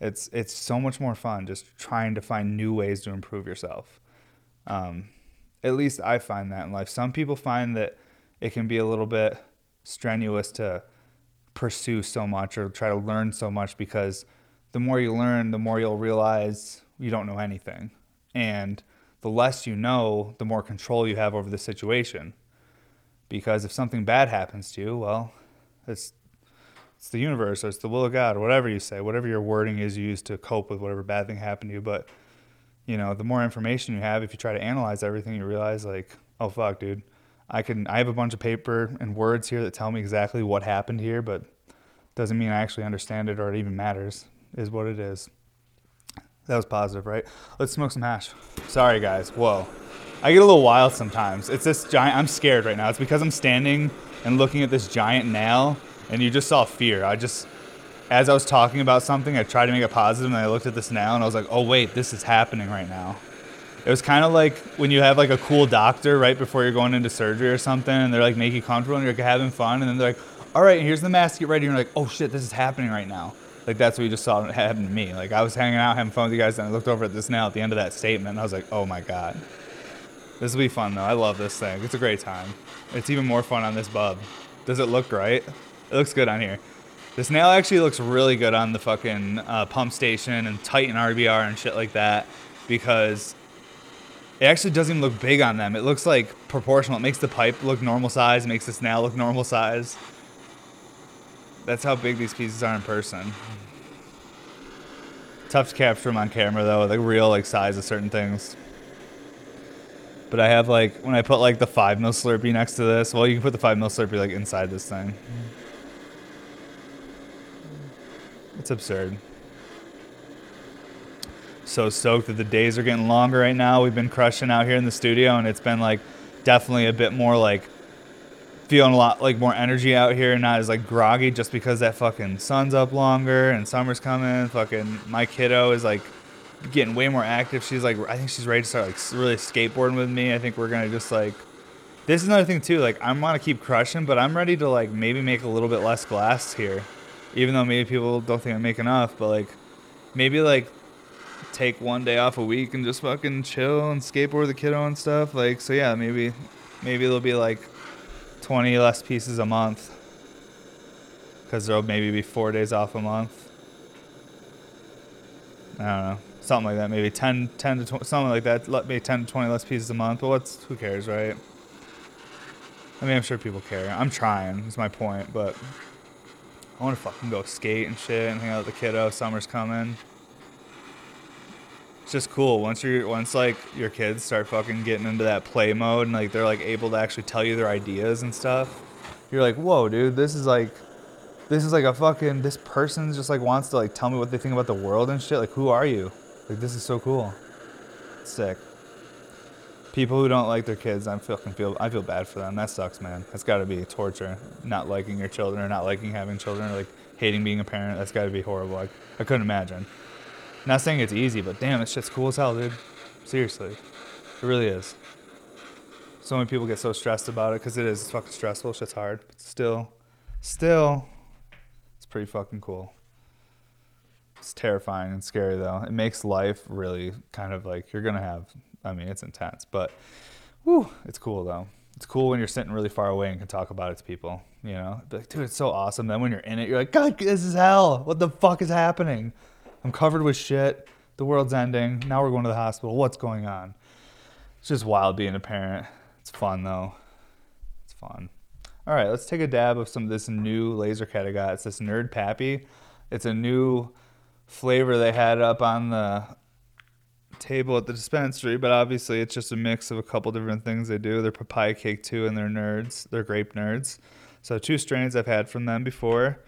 It's it's so much more fun just trying to find new ways to improve yourself. Um, at least I find that in life. Some people find that it can be a little bit strenuous to pursue so much or try to learn so much because the more you learn, the more you'll realize you don't know anything. And the less you know, the more control you have over the situation. Because if something bad happens to you, well, it's it's the universe or it's the will of God or whatever you say, whatever your wording is used to cope with whatever bad thing happened to you. But you know, the more information you have, if you try to analyze everything, you realize like, oh fuck, dude, I can I have a bunch of paper and words here that tell me exactly what happened here, but doesn't mean I actually understand it or it even matters. Is what it is. That was positive, right? Let's smoke some hash. Sorry, guys. Whoa. I get a little wild sometimes. It's this giant. I'm scared right now. It's because I'm standing and looking at this giant nail, and you just saw fear. I just, as I was talking about something, I tried to make it positive, and I looked at this now, and I was like, oh, wait, this is happening right now. It was kind of like when you have like a cool doctor right before you're going into surgery or something, and they're like making you comfortable, and you're like having fun, and then they're like, all right, here's the mask, get ready. And you're like, oh shit, this is happening right now. Like that's what you just saw happen to me. Like I was hanging out, having fun with you guys, and I looked over at this now at the end of that statement, and I was like, oh my god, this will be fun though. I love this thing. It's a great time. It's even more fun on this bub. Does it look right? It looks good on here. This nail actually looks really good on the fucking uh, pump station and Titan RBR and shit like that because it actually doesn't even look big on them. It looks like proportional. It makes the pipe look normal size, makes this nail look normal size. That's how big these pieces are in person. Tough to capture them on camera though, the real like size of certain things. But I have like when I put like the five mil Slurper next to this. Well, you can put the five mil Slurper like inside this thing. It's absurd. So stoked that the days are getting longer right now. We've been crushing out here in the studio, and it's been like definitely a bit more like feeling a lot like more energy out here, and not as like groggy just because that fucking sun's up longer and summer's coming. Fucking my kiddo is like getting way more active. She's like, I think she's ready to start like really skateboarding with me. I think we're gonna just like. This is another thing too. Like I want to keep crushing, but I'm ready to like maybe make a little bit less glass here, even though maybe people don't think I make enough. But like, maybe like take one day off a week and just fucking chill and skateboard the kiddo and stuff. Like, so yeah, maybe maybe it'll be like 20 less pieces a month because there'll maybe be four days off a month. I don't know, something like that. Maybe 10, 10 to 20, something like that. Me 10 to 20 less pieces a month. But what's who cares, right? I mean, I'm sure people care. I'm trying. Is my point, but I want to fucking go skate and shit and hang out with the kiddo. Summer's coming. It's just cool once you're once like your kids start fucking getting into that play mode and like they're like able to actually tell you their ideas and stuff you're like whoa dude this is like this is like a fucking this person just like wants to like tell me what they think about the world and shit like who are you? Like this is so cool. Sick people who don't like their kids i fucking feel i feel bad for them that sucks man that's got to be torture not liking your children or not liking having children or like hating being a parent that's got to be horrible like, i couldn't imagine not saying it's easy, but damn, this shit's cool as hell, dude. Seriously. It really is. So many people get so stressed about it because it is fucking stressful. Shit's hard. But still, still, it's pretty fucking cool. It's terrifying and scary though. It makes life really kind of like you're gonna have. I mean, it's intense, but whew, it's cool though. It's cool when you're sitting really far away and can talk about it to people. You know, like, dude, it's so awesome. Then when you're in it, you're like, God, this is hell. What the fuck is happening? I'm covered with shit. The world's ending. Now we're going to the hospital. What's going on? It's just wild being a parent. It's fun though. It's fun. All right, let's take a dab of some of this new laser cat I got. It's this Nerd Pappy. It's a new flavor they had up on the table at the dispensary, but obviously it's just a mix of a couple different things they do. They're papaya cake too, and they're nerds. They're grape nerds. So two strains I've had from them before.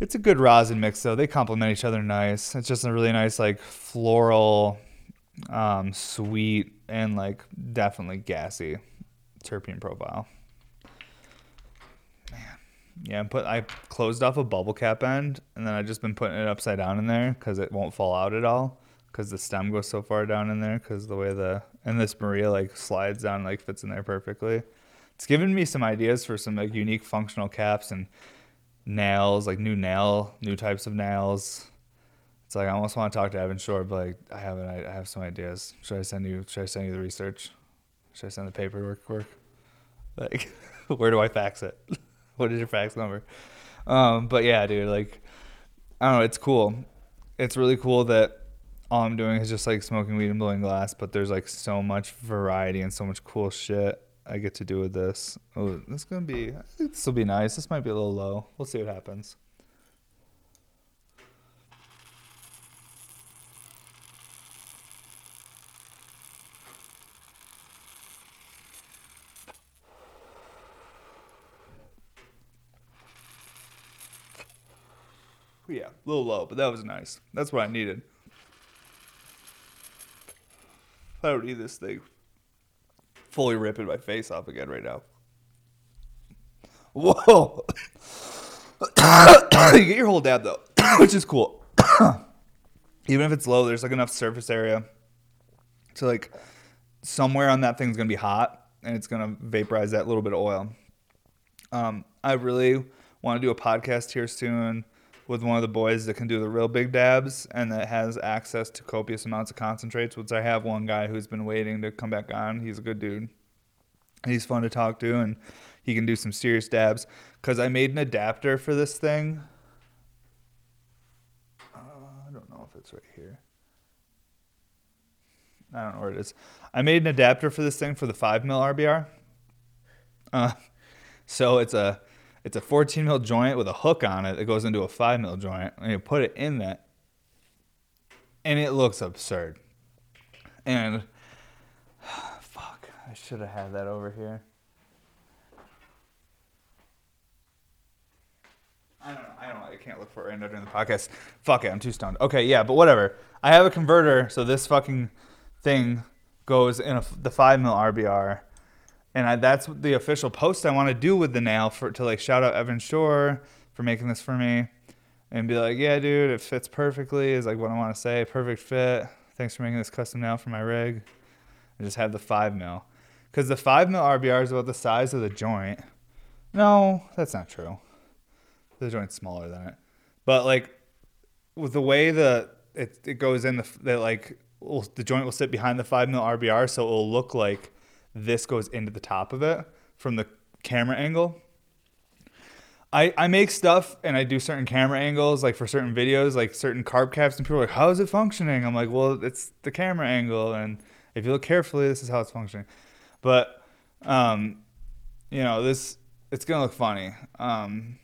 It's a good rosin mix though. They complement each other nice. It's just a really nice like floral, um, sweet, and like definitely gassy terpene profile. Man, yeah. I'm put I closed off a bubble cap end, and then I've just been putting it upside down in there because it won't fall out at all. Because the stem goes so far down in there. Because the way the and this Maria like slides down like fits in there perfectly. It's given me some ideas for some like unique functional caps and nails, like new nail, new types of nails. It's like I almost want to talk to Evan Shore, but like I haven't. I, I have some ideas. Should I send you? Should I send you the research? Should I send the paperwork work? Like, where do I fax it? what is your fax number? Um, but yeah, dude, like, I don't know. It's cool. It's really cool that all I'm doing is just like smoking weed and blowing glass, but there's like so much variety and so much cool shit I get to do with this. Oh, this is gonna be. This will be nice. This might be a little low. We'll see what happens. Yeah, a little low, but that was nice. That's what I needed. I don't need this thing fully ripping my face off again right now. Whoa! you get your whole dab though, which is cool. Even if it's low, there's like enough surface area to like somewhere on that thing's gonna be hot and it's gonna vaporize that little bit of oil. Um, I really want to do a podcast here soon with one of the boys that can do the real big dabs and that has access to copious amounts of concentrates. Which I have one guy who's been waiting to come back on. He's a good dude. He's fun to talk to and he can do some serious dabs. Cause I made an adapter for this thing. Uh, I don't know if it's right here. I don't know where it is. I made an adapter for this thing for the five mil RBR. Uh, so it's a it's a 14 mil joint with a hook on it that goes into a 5 mil joint, and you put it in that, and it looks absurd. And fuck, I should have had that over here. I don't know. I don't know. I can't look for it right now during the podcast. Fuck it. I'm too stoned. Okay, yeah, but whatever. I have a converter, so this fucking thing goes in a, the 5 mil RBR and I, that's the official post I want to do with the nail for to like shout out Evan Shore for making this for me, and be like, yeah, dude, it fits perfectly. Is like what I want to say. Perfect fit. Thanks for making this custom nail for my rig. I just have the five mil, because the five mil RBR is about the size of the joint. No, that's not true. The joint's smaller than it, but like with the way the it, it goes in the that like the joint will sit behind the five mil RBR, so it will look like this goes into the top of it from the camera angle. I, I make stuff and I do certain camera angles, like for certain videos, like certain carb caps, and people are like, How is it functioning? I'm like, Well, it's the camera angle, and if you look carefully, this is how it's functioning. But, um, you know, this, it's gonna look funny. Um,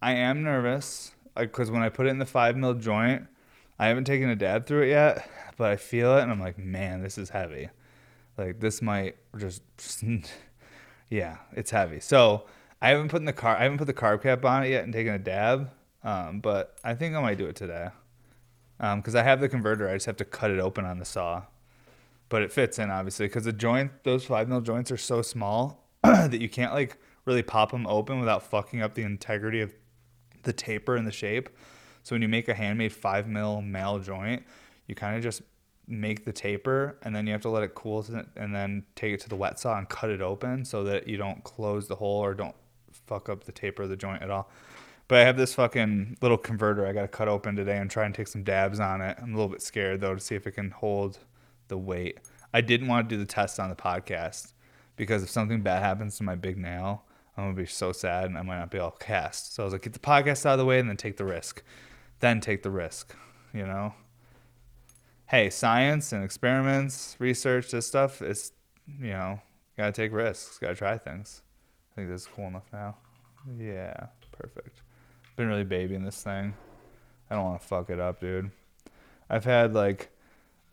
I am nervous, because like, when I put it in the five mil joint, I haven't taken a dab through it yet, but I feel it, and I'm like, Man, this is heavy. Like this might just, yeah, it's heavy. So I haven't put in the car. I haven't put the carb cap on it yet and taken a dab. Um, but I think I might do it today. Um, because I have the converter. I just have to cut it open on the saw. But it fits in obviously because the joint, those five mil joints are so small that you can't like really pop them open without fucking up the integrity of the taper and the shape. So when you make a handmade five mil male joint, you kind of just make the taper and then you have to let it cool and then take it to the wet saw and cut it open so that you don't close the hole or don't fuck up the taper of the joint at all. But I have this fucking little converter I got to cut open today and try and take some dabs on it. I'm a little bit scared though to see if it can hold the weight. I didn't want to do the test on the podcast because if something bad happens to my big nail, I'm gonna be so sad and I might not be able to cast. So I was like, get the podcast out of the way and then take the risk. Then take the risk, you know? Hey, science and experiments, research, this stuff is, you know, gotta take risks, gotta try things. I think this is cool enough now. Yeah, perfect. Been really babying this thing. I don't want to fuck it up, dude. I've had like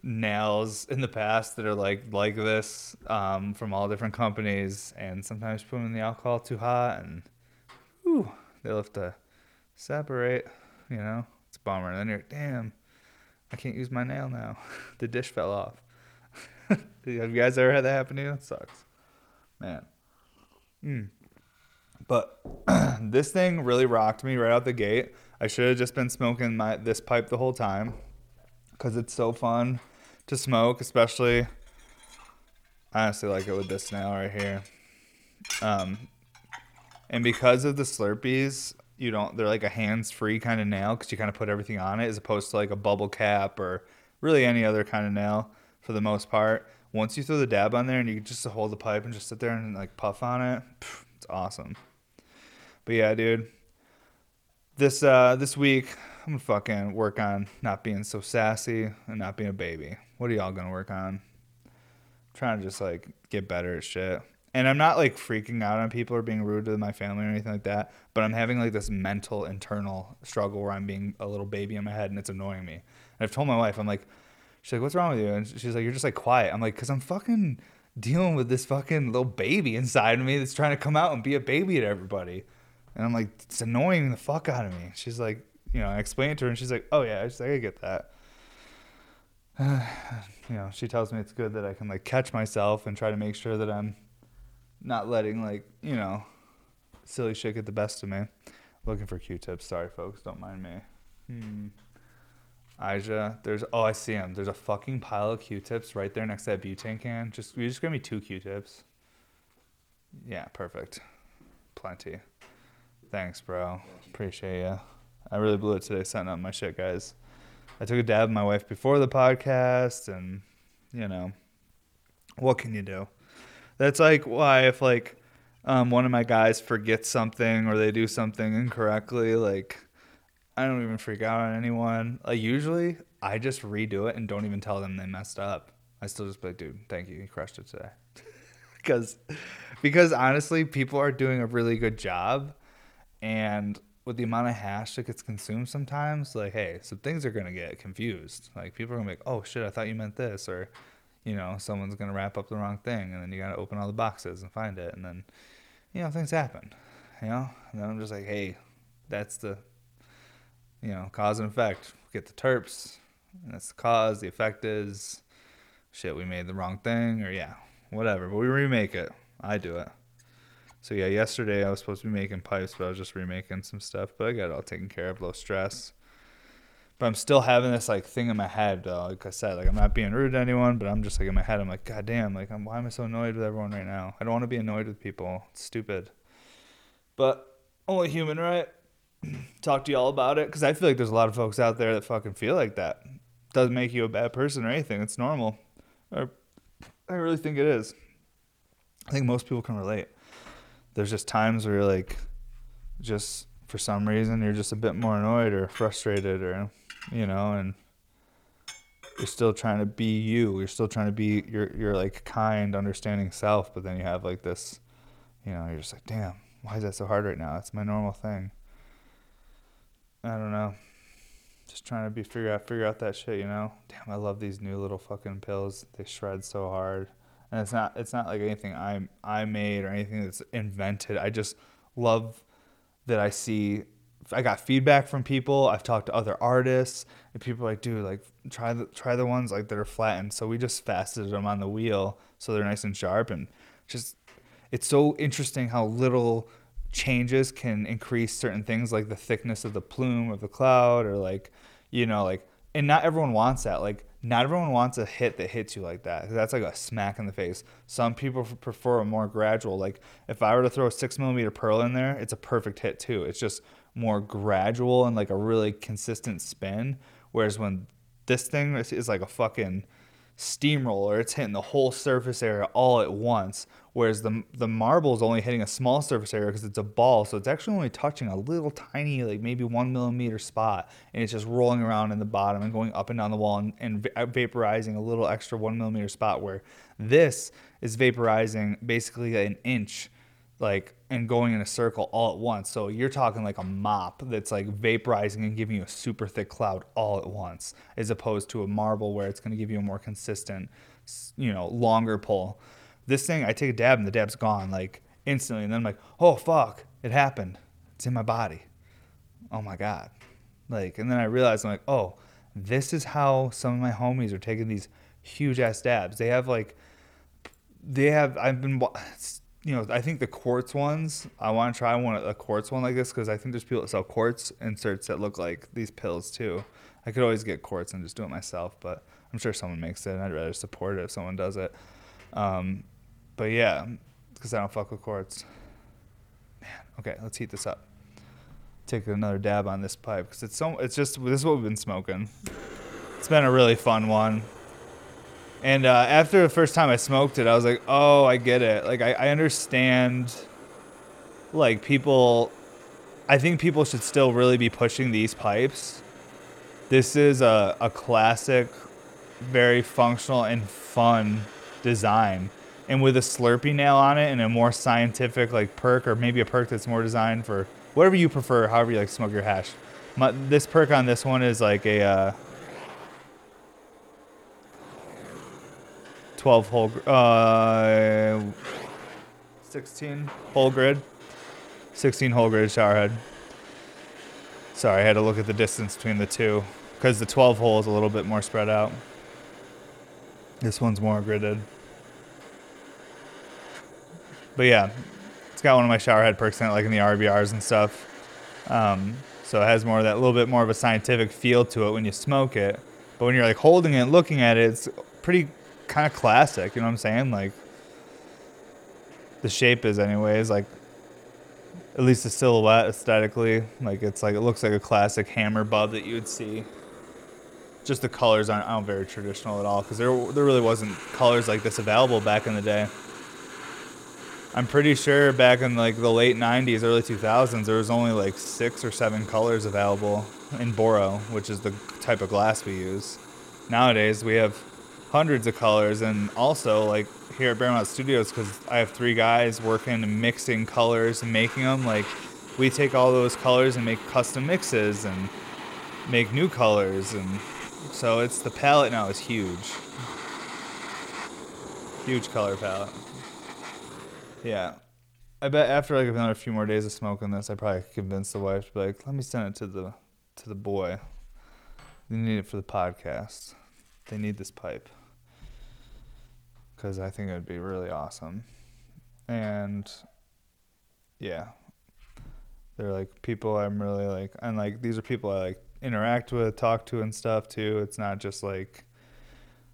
nails in the past that are like like this um, from all different companies, and sometimes put them in the alcohol too hot, and ooh, they'll have to separate. You know, it's a bummer. And then you're damn I can't use my nail now. the dish fell off. Have you guys ever had that happen to you? It sucks. Man. Mm. But this thing really rocked me right out the gate. I should have just been smoking my this pipe the whole time because it's so fun to smoke, especially. I honestly like it with this nail right here. Um, and because of the Slurpers, you don't they're like a hands-free kind of nail because you kind of put everything on it as opposed to like a bubble cap or really any other kind of nail for the most part. Once you throw the dab on there and you just hold the pipe and just sit there and like puff on it it's awesome. But yeah dude this uh this week i'm gonna fucking work on not being so sassy and not being a baby. What are y'all gonna work on? Trying to just like get better at shit and I'm not like freaking out on people or being rude to my family or anything like that, but I'm having like this mental internal struggle where I'm being a little baby in my head and it's annoying me. And I've told my wife, I'm like, she's like, what's wrong with you? And she's like, you're just like quiet. I'm like, cause I'm fucking dealing with this fucking little baby inside of me that's trying to come out and be a baby to everybody. And I'm like, it's annoying the fuck out of me. She's like, you know, I explained to her and she's like, oh yeah, I, just, I get that. you know, she tells me it's good that I can like catch myself and try to make sure that I'm not letting like you know silly shit get the best of me. Looking for Q-tips. Sorry, folks. Don't mind me. Hmm. Aja, there's oh I see him. There's a fucking pile of Q-tips right there next to that butane can. Just you just give me two Q-tips. Yeah, perfect. Plenty. Thanks, bro. Appreciate you. I really blew it today setting up my shit, guys. I took a dab with my wife before the podcast, and you know, what can you do? That's like why if like um, one of my guys forgets something or they do something incorrectly, like I don't even freak out on anyone. Like usually I just redo it and don't even tell them they messed up. I still just be like, dude, thank you, you crushed it today. because because honestly, people are doing a really good job and with the amount of hash that gets consumed sometimes, like, hey, some things are gonna get confused. Like people are gonna be like, oh shit, I thought you meant this or you know, someone's gonna wrap up the wrong thing, and then you gotta open all the boxes and find it, and then, you know, things happen, you know. And then I'm just like, hey, that's the, you know, cause and effect. Get the terps, and that's the cause. The effect is, shit, we made the wrong thing, or yeah, whatever. But we remake it. I do it. So yeah, yesterday I was supposed to be making pipes, but I was just remaking some stuff. But I got it all taken care of, low stress but I'm still having this like thing in my head. Uh, like I said, like I'm not being rude to anyone, but I'm just like in my head. I'm like, God damn, like I'm, why am I so annoyed with everyone right now? I don't want to be annoyed with people. It's stupid. But only human, right? Talk to y'all about it because I feel like there's a lot of folks out there that fucking feel like that. Doesn't make you a bad person or anything. It's normal. Or I really think it is. I think most people can relate. There's just times where you're like, just for some reason, you're just a bit more annoyed or frustrated or you know, and you're still trying to be you. You're still trying to be your your like kind, understanding self, but then you have like this, you know, you're just like, damn, why is that so hard right now? It's my normal thing. I don't know. Just trying to be figure out figure out that shit, you know. Damn, I love these new little fucking pills. They shred so hard. And it's not it's not like anything I I made or anything that's invented. I just love that I see I got feedback from people. I've talked to other artists, and people are like, dude, like try the try the ones like that are flattened. So we just faceted them on the wheel so they're nice and sharp, and just it's so interesting how little changes can increase certain things like the thickness of the plume of the cloud or like you know like and not everyone wants that like not everyone wants a hit that hits you like that. That's like a smack in the face. Some people prefer a more gradual like if i were to throw a six millimeter pearl in there it's a perfect hit too. It's just more gradual and like a really consistent spin. Whereas when this thing is, like a fucking steamroller, it's hitting the whole surface area all at once. Whereas the the marble is only hitting a small surface area because it's a ball, so it's actually only touching a little tiny, like maybe one millimeter spot, and it's just rolling around in the bottom and going up and down the wall and, and uh, vaporizing a little extra one millimeter spot. Where this is vaporizing basically an inch like and going in a circle all at once. So you're talking like a mop that's like vaporizing and giving you a super thick cloud all at once, as opposed to a marble where it's going to give you a more consistent, you know, longer pull. This thing, I take a dab and the dab's gone like instantly, and then I'm like, oh fuck, it happened. It's in my body. Oh my god, like, and then I realized I'm like, oh, this is how some of my homies are taking these huge ass dabs. They have like, they have. I've been you know, I think the quartz ones, I want to try one a quartz one like this because I think there's people that sell quartz inserts that look like these pills too. I could always get quartz and just do it myself, but I'm sure someone makes it, and I'd rather support it if someone does it. Um, but yeah, because I don't fuck with quartz. Man, okay, let's heat this up. take another dab on this pipe because it's so it's just this is what we've been smoking. It's been a really fun one. And uh, after the first time I smoked it, I was like, oh, I get it. Like I, I understand. Like people, I think people should still really be pushing these pipes. This is a, a classic, very functional and fun design and with a Slurper nail on it and a more scientific like perk or maybe a perk that's more designed for whatever you prefer, however you like smoke your hash. My, this perk on this one is like a uh, 12 hole, uh, 16 hole grid, 16 hole grid shower head. Sorry, I had to look at the distance between the two because the 12 hole is a little bit more spread out. This one's more gridded. But yeah, it's got one of my shower head perks in it, like in the RBRs and stuff. Um, so it has more of that little bit more of a scientific feel to it when you smoke it. But when you're like holding it, looking at it, it's pretty kind of classic. You know what I'm saying? Like the shape is, anyways. Like at least the silhouette aesthetically, like it's like it looks like a classic hammer bub that you would see. Just the colors aren't, aren't very traditional at all because there there really wasn't colors like this available back in the day. I'm pretty sure back in like the late 90s, early 2000s, there was only like six or seven colors available in Boro, which is the type of glass we use. Nowadays, we have hundreds of colors, and also like here at Bearmont Studios, because I have three guys working and mixing colors and making them. Like we take all those colors and make custom mixes and make new colors, and so it's the palette now is huge, huge color palette. Yeah. I bet after like another few more days of smoking this, I probably convince the wife to be like, "Let me send it to the to the boy. They need it for the podcast. They need this pipe because I think it would be really awesome." And yeah, they're like people I'm really like, and like these are people I like interact with, talk to, and stuff too. It's not just like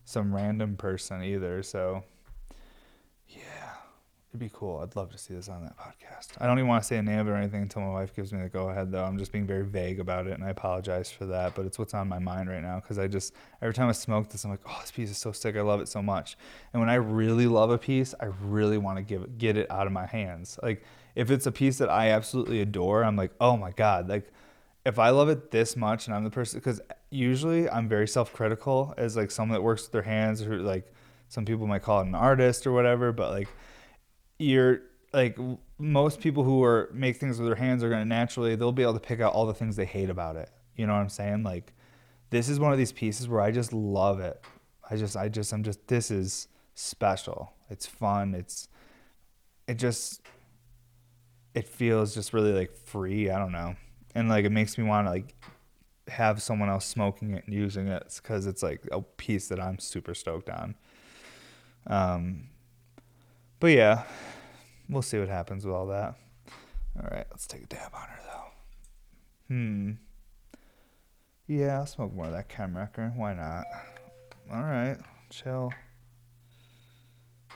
some random person either. So It'd be cool. I'd love to see this on that podcast. I don't even want to say a name of it or anything until my wife gives me the go ahead, though. I'm just being very vague about it, and I apologize for that. But it's what's on my mind right now because I just, every time I smoke this, I'm like, oh, this piece is so sick. I love it so much. And when I really love a piece, I really want to give get it out of my hands. Like, if it's a piece that I absolutely adore, I'm like, oh my God. Like, if I love it this much and I'm the person, because usually I'm very self critical as like someone that works with their hands or like some people might call it an artist or whatever, but like, you're like most people who are make things with their hands are going to naturally they'll be able to pick out all the things they hate about it. You know what i'm saying? Like this is one of these pieces where i just love it. I just i just i'm just this is special. It's fun. It's it just it feels just really like free. I don't know. And like it makes me want to like have someone else smoking it and using it because it's like a piece that i'm super stoked on. Um but yeah, we'll see what happens with all that. All right, let's take a dab on her though. Hmm. Yeah, I'll smoke more of that Chemwrecker. Why not? All right, chill.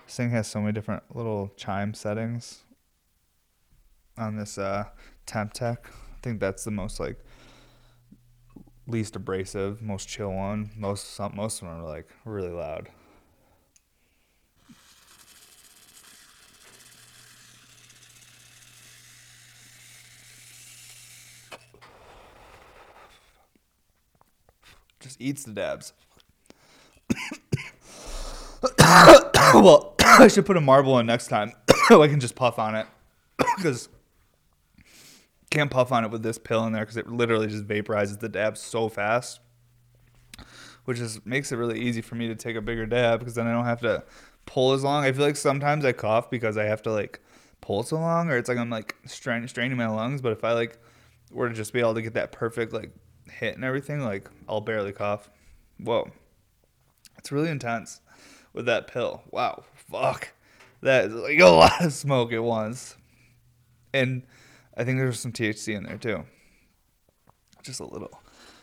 This thing has so many different little chime settings on this uh, Temp Tech. I think that's the most like least abrasive, most chill one. Most some, most of them are like really loud. Just eats the dabs. well, I should put a marble in next time. I can just puff on it because can't puff on it with this pill in there because it literally just vaporizes the dab so fast, which is makes it really easy for me to take a bigger dab because then I don't have to pull as long. I feel like sometimes I cough because I have to like pull so long, or it's like I'm like strain, straining my lungs. But if I like were to just be able to get that perfect like hit and everything, like I'll barely cough. Whoa. It's really intense with that pill. Wow. Fuck. That is like a lot of smoke at once. And I think there's some THC in there too. Just a little.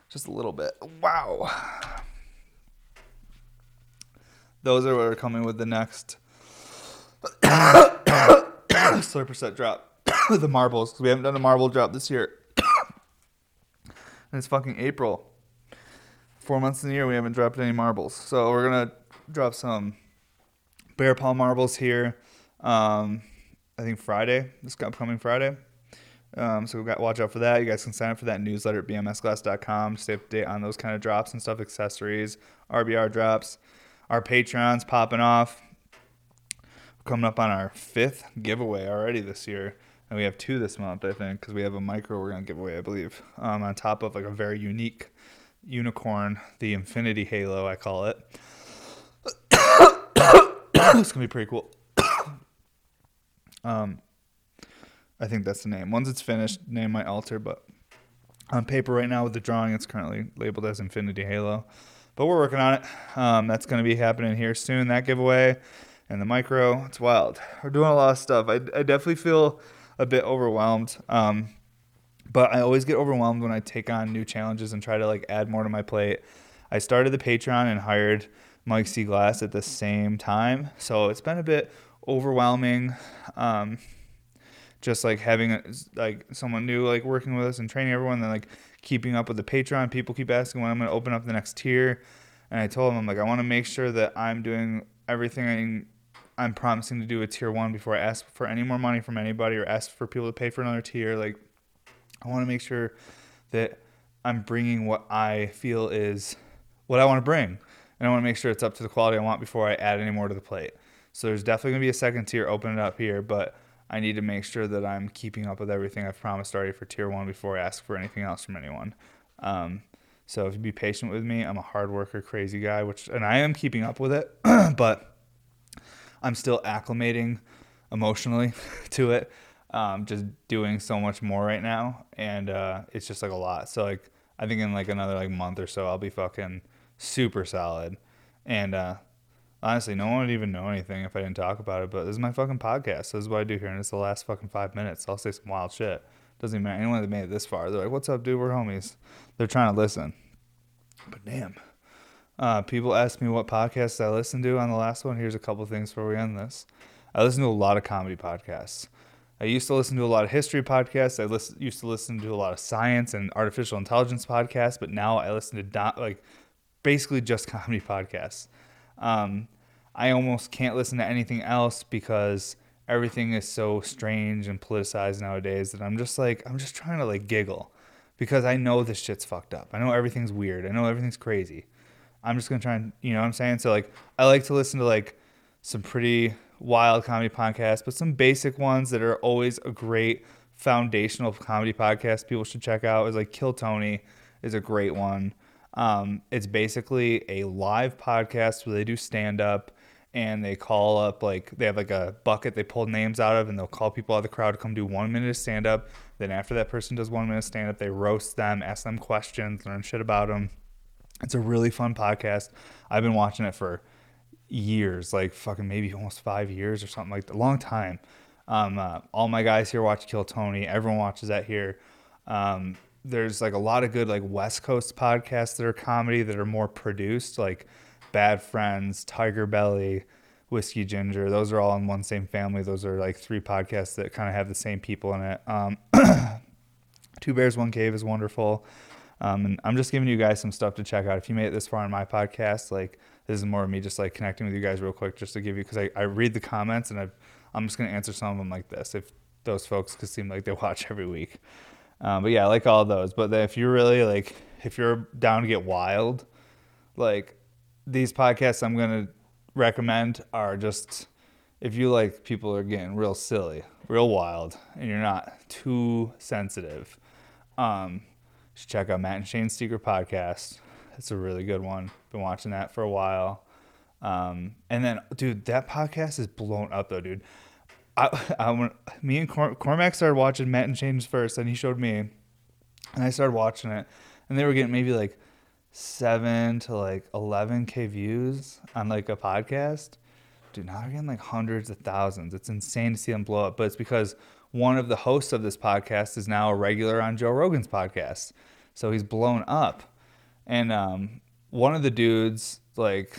Just a little bit. Wow. Those are what are coming with the next slurper set drop. the marbles. Because We haven't done a marble drop this year. And it's fucking April. Four months in the year, we haven't dropped any marbles. So we're gonna drop some bear paw marbles here. Um, I think Friday, this upcoming Friday. Um, so we got watch out for that. You guys can sign up for that newsletter at bmsglass.com. Stay up to date on those kind of drops and stuff, accessories, RBR drops. Our Patreon's popping off. We're coming up on our fifth giveaway already this year, and we have two this month, I think, because we have a micro we're gonna give away, I believe, um, on top of like a very unique unicorn, the Infinity Halo, I call it. it's gonna be pretty cool. um, I think that's the name. Once it's finished, name might alter, but on paper right now with the drawing, it's currently labeled as Infinity Halo. But we're working on it. Um, that's going to be happening here soon. That giveaway and the micro. It's wild. We're doing a lot of stuff. I, I definitely feel a bit overwhelmed. Um, but I always get overwhelmed when I take on new challenges and try to like add more to my plate. I started the Patreon and hired Mike C. Glass at the same time, so it's been a bit overwhelming. Um, just like having like someone new like working with us and training everyone, then like keeping up with the Patreon. People keep asking when I'm to open up the next tier, and I told them I'm like I want to make sure that I'm doing everything I'm promising to do with tier one before I ask for any more money from anybody or ask for people to pay for another tier. Like I want to make sure that I'm bringing what I feel is what I want to bring. And I want to make sure it's up to the quality I want before I add any more to the plate. So there's definitely going to be a second tier opening up here, but I need to make sure that I'm keeping up with everything I've promised already for tier one before I ask for anything else from anyone. Um, so if you be patient with me, I'm a hard worker, crazy guy, which and I am keeping up with it, but I'm still acclimating emotionally to it. Um, just doing so much more right now, and uh, it's just like a lot. So like I think in like another like month or so, I'll be fucking super solid, and uh, honestly, no one would even know anything if I didn't talk about it. But this is my fucking podcast. So this is what I do here, and it's the last fucking five minutes. So I'll say some wild shit. Doesn't even matter. Anyone that made it this far, they're like, "What's up, dude? We're homies." They're trying to listen. But damn, uh, people ask me what podcasts I listen to on the last one. Here's a couple things before we end this. I listen to a lot of comedy podcasts. I used to listen to a lot of history podcasts. I used to listen to a lot of science and artificial intelligence podcasts, but now I listen to like basically just comedy podcasts. Um, I almost can't listen to anything else because everything is so strange and politicized nowadays that I'm just like I'm just trying to like giggle because I know this shit's fucked up. I know everything's weird. I know everything's crazy. I'm just gonna try and you know what I'm saying. So like I like to listen to like some pretty wild comedy podcasts, but some basic ones that are always a great foundational comedy podcast people should check out is like Kill Tony is a great one. Um, it's basically a live podcast where they do stand up and they call up like they have like a bucket they pull names out of and they'll call people out of the crowd to come do one minute of stand up. Then after that person does one minute stand up, they roast them, ask them questions, learn shit about them. It's a really fun podcast. I've been watching it for years, like fucking maybe almost five years or something like that, a long time. Um, uh, all my guys here watch Kill Tony. Everyone watches that here. Um, there's like a lot of good like West Coast podcasts that are comedy that are more produced, like Bad Friends, Tiger Belly, Whiskey Ginger. Those are all in one same family. Those are like three podcasts that kind of have the same people in it. Um, Two Bears, One Cave is wonderful. Um, and I'm just giving you guys some stuff to check out. If you made it this far in my podcast, like this is more of me just like connecting with you guys real quick, just to give you because I, I read the comments and i I'm just gonna answer some of them like this if those folks could seem like they watch every week. Um, but yeah, I like all those. But if you're really like, if you're down to get wild, like these podcasts I'm gonna recommend are just if you like people are getting real silly, real wild, and you're not too sensitive. Um, should check out Matt and Shane's Secret Podcast. It's a really good one. Been watching that for a while. Um, and then, dude, that podcast is blown up though, dude. I, I me and Cor- Cormac started watching Matt and Shane's first, and he showed me, and I started watching it, and they were getting maybe like seven to like eleven k views on like a podcast. Dude, now they're getting like hundreds of thousands. It's insane to see them blow up, but it's because one of the hosts of this podcast is now a regular on Joe Rogan's podcast. So he's blown up. And um, one of the dudes, like,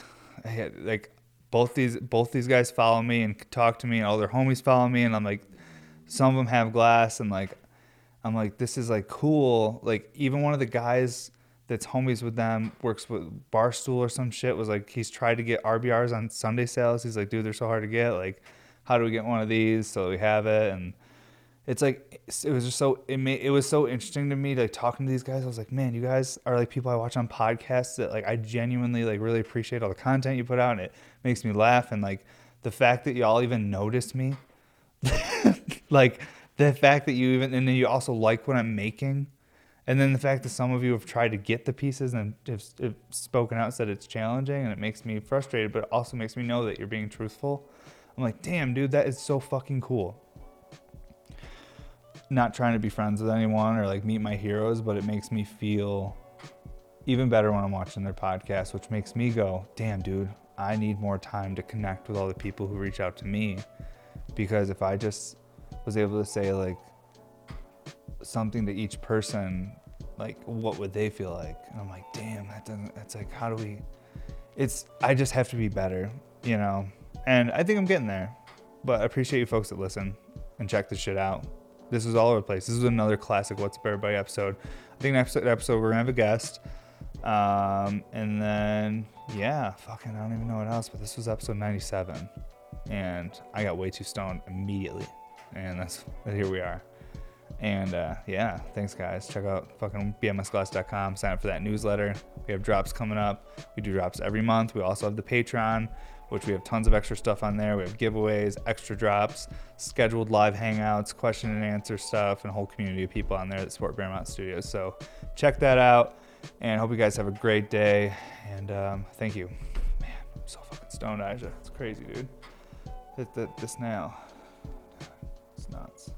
like both these both these guys follow me and talk to me, and all their homies follow me, and I'm like, some of them have glass, and like, I'm like, this is like cool. Like even one of the guys that's homies with them works with Barstool or some shit was like he's tried to get RBRs on Sunday sales. He's like, dude, they're so hard to get. Like, how do we get one of these so we have it? And it's like it was just so it made it was so interesting to me like talking to these guys. I was like, man, you guys are like people I watch on podcasts that like I genuinely like really appreciate all the content you put out, and it makes me laugh. And like the fact that y'all even noticed me, like the fact that you even and then you also like what I'm making and then the fact that some of you have tried to get the pieces and have, have spoken out said it's challenging and it makes me frustrated, but it also makes me know that you're being truthful. I'm like, damn, dude, that is so fucking cool. Not trying to be friends with anyone or like meet my heroes, but it makes me feel even better when I'm watching their podcast, which makes me go, damn, dude, I need more time to connect with all the people who reach out to me. Because if I just was able to say, like, something to each person, like what would they feel like? And I'm like, damn, that doesn't. It's like, how do we? It's I just have to be better, you know. And I think I'm getting there. But I appreciate you folks that listen and check this shit out. This is all over the place. This is another classic What's Up Everybody episode. I think next episode we're gonna have a guest. Um, and then yeah, fucking I don't even know what else, but this was episode 97, and I got way too stoned immediately, and that's here we are. And uh, yeah, thanks guys. Check out fucking bmsglass.com. Sign up for that newsletter. We have drops coming up. We do drops every month. We also have the Patreon, which we have tons of extra stuff on there. We have giveaways, extra drops, scheduled live hangouts, question and answer stuff, and a whole community of people on there that support Bearmount Studios. So check that out. And hope you guys have a great day. And um, thank you. Man, I'm so fucking stoned, Aja. It's crazy, dude. Hit the, this. It's nuts.